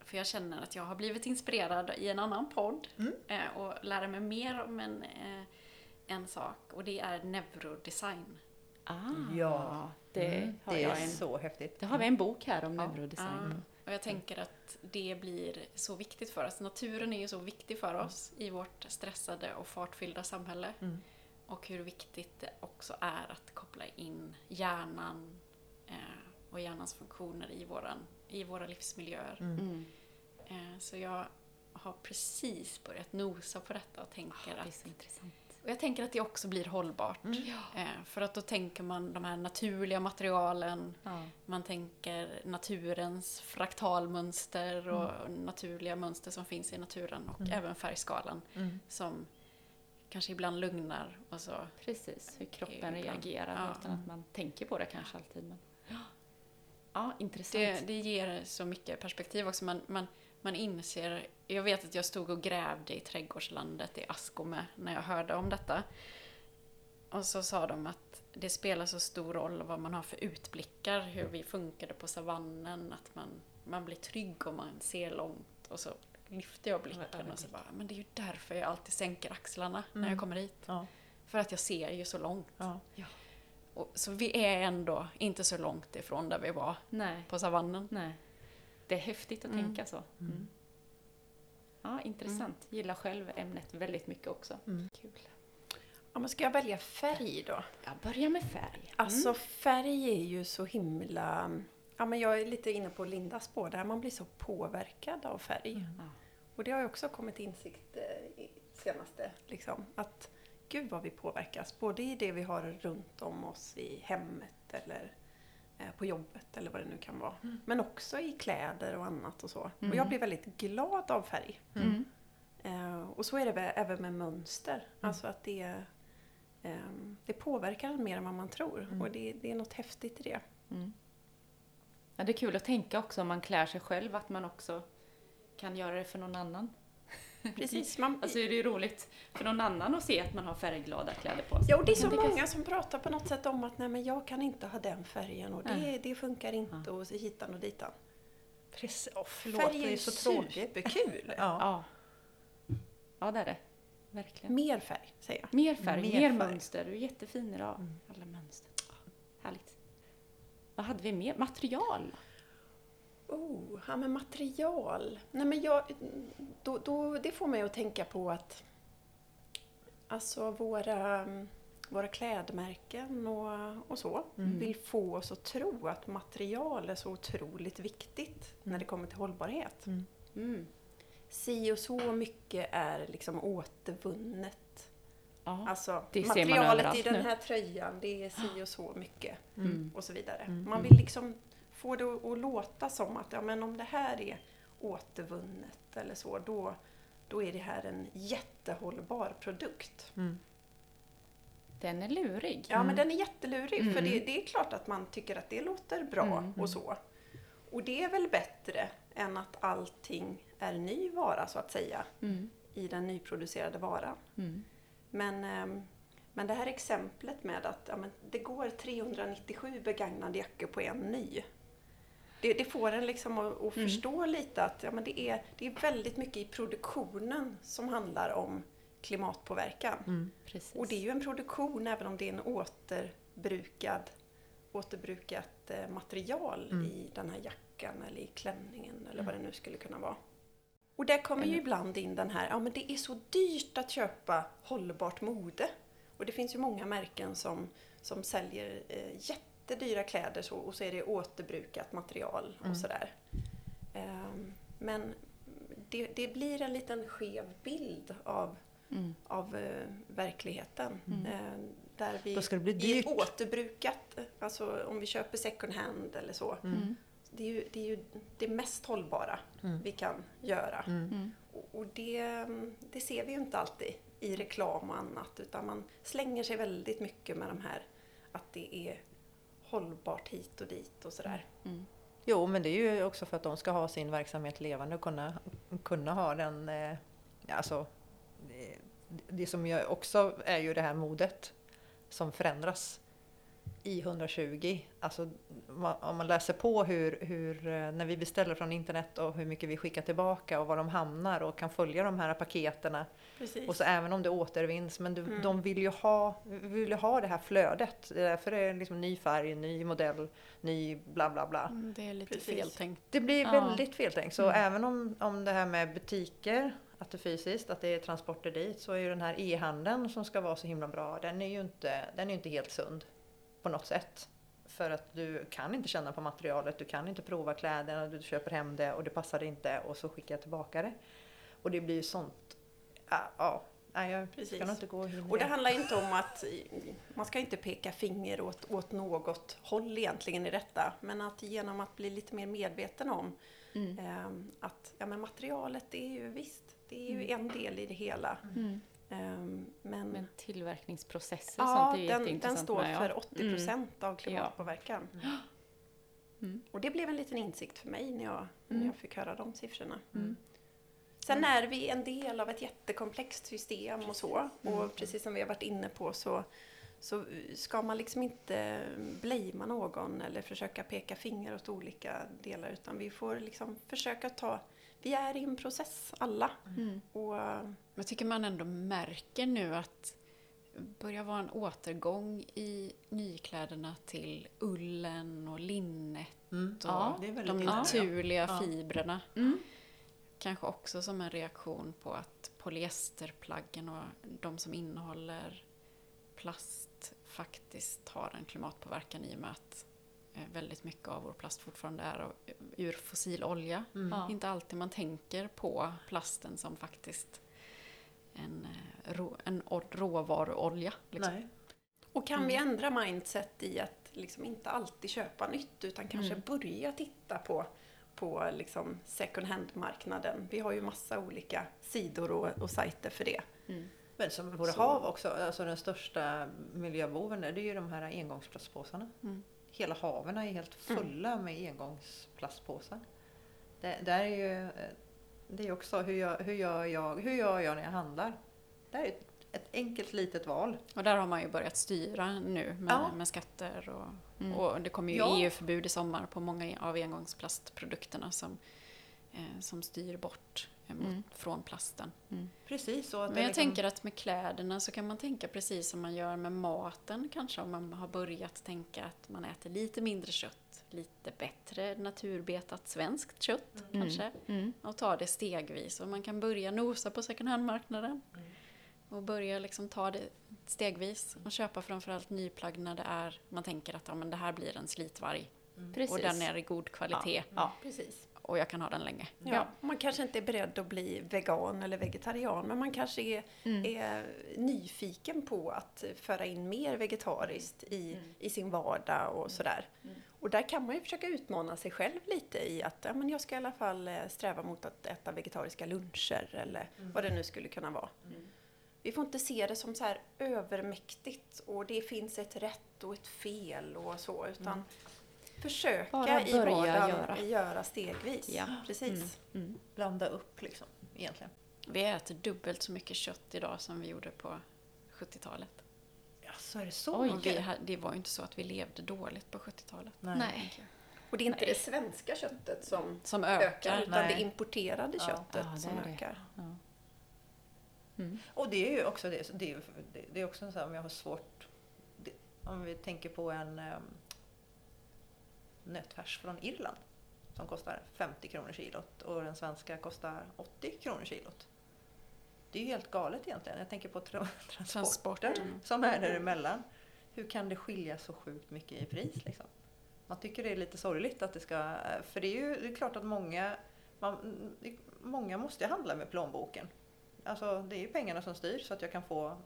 F: för jag känner att jag har blivit inspirerad i en annan podd
B: Mm.
F: eh, och lära mig mer om en, eh, en sak och det är neurodesign.
C: Ah,
B: Ja.
C: Det,
B: Mm,
C: har
B: det
C: jag
B: är
C: en,
B: så häftigt.
C: det har vi en bok här om
B: Ja.
C: neurodesign.
F: Ja, och jag tänker att det blir så viktigt för oss. Naturen är ju så viktig för oss i vårt stressade och fartfyllda samhälle.
B: Mm.
F: Och hur viktigt det också är att koppla in hjärnan eh, och hjärnans funktioner i, våran, i våra livsmiljöer.
B: Mm.
C: Mm.
F: Eh, så jag har precis börjat nosa på detta och tänker
C: Ah, det är
F: att. Och jag tänker att det också blir hållbart.
B: Mm.
F: Eh, för att då tänker man de här naturliga materialen,
C: Ja.
F: man tänker naturens fraktalmönster och naturliga mönster som finns i naturen och
B: Mm.
F: även färgskalan
B: Mm.
F: som kanske ibland lugnar och så.
C: Precis, hur kroppen
F: Ibland.
C: reagerar
F: Ja.
C: utan att man tänker på det kanske alltid. Men... Ja, intressant.
F: Det, det ger så mycket perspektiv också. Man, man, man inser, jag vet att jag stod och grävde i trädgårdslandet i Askome när jag hörde om detta. Och så sa de att det spelar så stor roll vad man har för utblickar, hur vi funkade på savannen, att man, man blir trygg och man ser långt. Och så lyfte jag blicken och så bara, men det är ju därför jag alltid sänker axlarna när jag
B: Mm.
F: kommer hit.
B: Ja.
F: För att jag ser ju så långt.
B: Ja.
F: Och, så vi är ändå inte så långt ifrån där vi var
C: Nej,
F: på savannen.
C: nej. Det är häftigt att
F: Mm.
C: tänka så. Mm. Ja, intressant. Gillar själv ämnet väldigt mycket också.
B: Mm.
C: Kul.
D: Ja, men ska jag välja färg då?
C: Jag börjar med färg.
D: Alltså färg är ju så himla... Ja, men jag är lite inne på Lindas spår där. Man blir så påverkad av färg.
B: Mm.
C: Ja.
D: Och det har ju också kommit insikt eh, i senaste. Liksom, att gud vad vi påverkas. Både i det vi har runt om oss i hemmet eller på jobbet eller vad det nu kan vara. Men också i kläder och annat och så. Och
C: Mm.
D: jag blir väldigt glad av färg.
C: Mm.
D: Eh, och så är det väl även med mönster. Alltså att det, ehm, det påverkar en mer än vad man tror. Och det, det är något häftigt i det.
C: Ja, det är kul att tänka också om man klär sig själv att man också kan göra det för någon annan.
D: Precis. Man,
C: Alltså är det ju roligt för någon annan att se att man har färgglada kläder på sig.
D: Ja, och det är så
C: kan tycka-
D: många som pratar på något sätt om att nej, men jag kan inte ha den färgen och det, det funkar inte och så hitan och ditan.
B: Precis. Oh, förlåt,
D: Färg
B: det
D: är
B: är så tråkigt.
D: superkul!
B: Ja.
C: Ja. Ja, det är det. Verkligen.
D: Mer färg, säger jag.
C: Mer färg,
B: Mer
C: mer,
B: färg.
C: mönster. Du är jättefin idag. Alla mönster. Härligt. Vad hade vi mer? Material?
D: Oh, ja men material. Nej men jag, då, då, det får mig att tänka på att alltså våra, våra klädmärken och, och så vill få oss att tro att material är så otroligt viktigt när det kommer till hållbarhet.
C: Mm.
D: Si och så mycket är liksom återvunnet.
C: Ja.
D: Alltså materialet i den
C: nu.
D: här tröjan, det är si och så mycket.
C: Mm.
D: Och så vidare. Man vill liksom få det att, låta som att ja, men om det här är återvunnet eller så, då, då är det här en jättehållbar produkt.
C: Den är lurig.
D: Ja, men den är jättelurig för
C: Mm.
D: det, det är klart att man tycker att det låter bra
C: Mm.
D: och så. Och det är väl bättre än att allting är ny vara så att säga
C: Mm.
D: i den nyproducerade varan.
C: Mm.
D: Men, ehm, men det här exemplet med att ja, men det går 397 begagnade jackor på en ny. Det, det får en liksom att, att
C: Mm.
D: förstå lite att ja, men det, är, det är väldigt mycket i produktionen som handlar om klimatpåverkan.
C: Precis.
D: Och det är ju en produktion även om det är en återbrukad, återbrukat eh, material i den här jackan eller i klänningen eller vad det nu skulle kunna vara. Och där kommer ju ibland in den här, ja men det är så dyrt att köpa hållbart mode. Och det finns ju många märken som, som säljer eh, jättedyra kläder så, och så är det återbrukat material och sådär. Ehm, men det, det blir en liten skev bild av,
C: Mm.
D: av eh, verkligheten. Eh, där vi
B: Då ska det bli
D: i
B: dyrt.
D: återbrukat, eh, alltså om vi köper second hand eller så.
C: Mm.
D: Det är ju det, är ju det mest hållbara vi kan göra.
C: Mm.
D: Och, och det, det ser vi ju inte alltid i reklam och annat utan man slänger sig väldigt mycket med de här att det är hållbart hit och dit och sådär.
C: Mm. mm.
B: Jo, men det är ju också för att de ska ha sin verksamhet levande och kunna, kunna ha den... Eh, alltså, det, det som jag också är ju det här modet som förändras i 120. Alltså, om man läser på hur, hur, eh, när vi beställer från internet och hur mycket vi skickar tillbaka och var de hamnar och kan följa de här paketerna.
D: Precis.
B: Och så även om det återvinns, men du,
D: Mm.
B: de vill ju, ha, vill ju ha det här flödet. Det är Därför är det liksom ny färg, ny modell, ny bla bla bla.
F: Mm, Det är lite
D: Precis.
F: feltänkt.
B: Det blir
C: Ja.
B: väldigt feltänkt. Så även om, om det här med butiker, att det är fysiskt, att det är transporter dit, så är ju den här e-handeln som ska vara så himla bra, den är ju inte, den är ju inte helt sund på något sätt. För att du kan inte känna på materialet, du kan inte prova kläderna, du köper hem det och det passar inte och så skickar jag tillbaka det. Och det blir ju sånt, ja, ja nej, jag
D: Precis.
B: ska inte gå in
D: Och det handlar inte om att man ska inte peka finger åt, åt något håll egentligen i detta. Men att genom att bli lite mer medveten om
C: Mm.
D: ehm, att ja, men materialet det är ju visst, det är ju en del i det hela.
C: Mm.
D: Ehm, men
C: Men tillverkningsprocesser och
D: ja,
C: sånt är
D: den, den står
C: med, ja.
D: för 80 procent av klimatpåverkan.
C: Mm.
D: Och det blev en liten insikt för mig när jag, när
C: Mm.
D: jag fick höra de siffrorna.
C: Mm.
D: Sen är vi en del av ett jättekomplext system och så.
C: Mm.
D: Och precis som vi har varit inne på så, så ska man liksom inte blamea någon eller försöka peka finger åt olika delar utan vi får liksom försöka ta, vi är i en process alla.
C: Mm.
D: Och
F: Jag tycker man ändå märker nu att börjar vara en återgång i nykläderna till ullen och linnet
B: Mm.
F: och
C: Ja,
F: de naturliga
B: Ja.
F: fibrerna.
C: Mm.
F: Kanske också som en reaktion på att polyesterplaggen och de som innehåller plast faktiskt har en klimatpåverkan i och med att väldigt mycket av vår plast fortfarande är av- ur fossil olja.
C: Ja.
F: Inte alltid man tänker på plasten som faktiskt en, eh, rå, en råvaruolja. Liksom.
B: Nej.
D: Och kan vi ändra mindset i att liksom inte alltid köpa nytt utan kanske
C: Mm.
D: börja titta på, på liksom second hand-marknaden. Vi har ju massa olika sidor och, och sajter för det.
B: Men som våra hav också, alltså den största miljöboven där, det är ju de här engångsplastpåsarna.
D: Mm.
B: Hela haven är helt fulla med engångsplastpåsar. Det, där är ju, eh, det är också hur jag, hur, gör jag, hur gör jag när jag handlar? Det är ett, ett enkelt litet val.
F: Och där har man ju börjat styra nu med,
B: Ja.
F: med skatter och,
C: Mm.
F: och det kommer ju
B: Ja.
F: EU-förbud i sommar på många av engångsplastprodukterna som, eh, som styr bort
C: Mm.
F: från plasten.
B: Precis så att det
F: Men jag
B: liksom,
F: tänker att med kläderna så kan man tänka precis som man gör med maten kanske om man har börjat tänka att man äter lite mindre kött, lite bättre naturbetat svenskt kött kanske
C: Mm.
F: och ta det stegvis. Och man kan börja nosa på second hand-marknaden och börja liksom ta det stegvis och köpa framförallt nyplagg när det är, man tänker att ja, men det här blir en slitvarg
C: Precis.
F: och den är i god kvalitet
C: Ja.
D: Precis.
F: Och jag kan ha den länge.
D: Ja, Man kanske inte är beredd att bli vegan eller vegetarian men man kanske är,
C: Mm.
D: är nyfiken på att föra in mer vegetariskt i, i sin vardag och sådär. Och där kan man ju försöka utmana sig själv lite i att ja, men jag ska i alla fall eh, sträva mot att äta vegetariska luncher eller vad det nu skulle kunna vara. Vi får inte se det som så här övermäktigt och det finns ett rätt och ett fel och så utan försöka
C: Bara
D: i
C: börja
D: vardagen
C: göra.
D: göra stegvis.
C: Ja.
D: Precis.
C: Mm.
B: blanda upp liksom, egentligen.
F: Vi äter dubbelt så mycket kött idag som vi gjorde på 70-talet.
B: Ja, så är det så
C: Oj,
F: vi, det var ju inte så att vi levde dåligt på 70-talet.
B: Nej.
C: Nej.
D: Och det är inte det svenska köttet som
F: Som
D: ökar,
F: ökar.
D: utan
B: Nej.
D: det importerade
B: Ja.
D: köttet
C: Ja, det
D: som
C: är det.
D: ökar.
C: Ja. Mm.
B: Och det är ju också det, det, är, det- är också så här om jag har svårt, det, om vi tänker på en um, nötfärs från Irland som kostar 50 kronor kilot och den svenska kostar 80 kronor kilot. Det är ju helt galet egentligen. Jag tänker på tra- transporter
F: Transporten.
B: som är däremellan. Hur kan det skilja så sjukt mycket i pris liksom? Man tycker det är lite sorgligt att det ska, för det är ju det är klart att många, man, många måste handla med plånboken. Alltså det är ju pengarna som styr så att jag kan få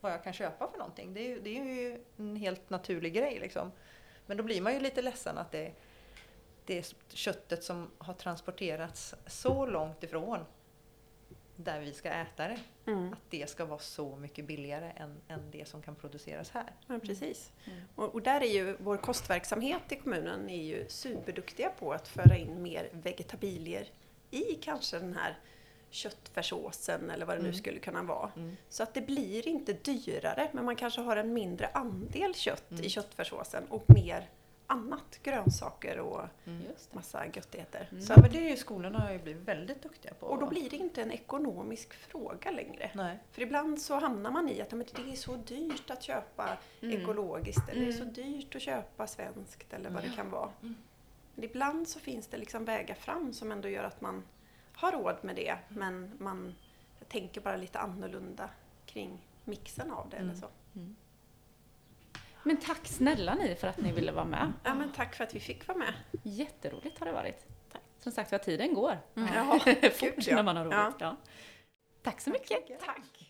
B: vad jag kan köpa för någonting. Det är det är ju en helt naturlig grej liksom. Men då blir man ju lite ledsen att det, det är köttet som har transporterats så långt ifrån där vi ska äta det.
D: Mm.
B: Att det ska vara så mycket billigare än, än det som kan produceras här.
D: Ja, precis.
C: Mm.
D: Och, och där är ju vår kostverksamhet i kommunen är ju superduktiga på att föra in mer vegetabilier i kanske den här köttfärssåsen eller vad det nu
B: Mm.
D: skulle kunna vara.
B: Mm.
D: Så att det blir inte dyrare men man kanske har en mindre andel kött
B: Mm.
D: i köttfärssåsen och mer annat, grönsaker och
C: det.
D: massa göttigheter.
C: Mm.
B: Så, men det är ju skolorna har ju blivit väldigt duktiga på.
D: Och då blir det inte en ekonomisk fråga längre.
B: Nej.
D: För ibland så hamnar man i att men det är så dyrt att köpa
C: Mm.
D: ekologiskt eller det är så
C: Mm.
D: dyrt att köpa svenskt eller vad det kan vara.
B: Mm.
D: Men ibland så finns det liksom vägar fram som ändå gör att man har råd med det men man tänker bara lite annorlunda kring mixen av det eller
B: Mm.
D: så.
C: Men tack snälla ni för att ni ville vara med.
D: Ja men tack för att vi fick vara med.
C: Jätteroligt har det varit. Som sagt vad tiden går.
D: Ja,
C: Fort när man har roligt.
D: Ja.
C: Ja. Tack så mycket.
D: Tack!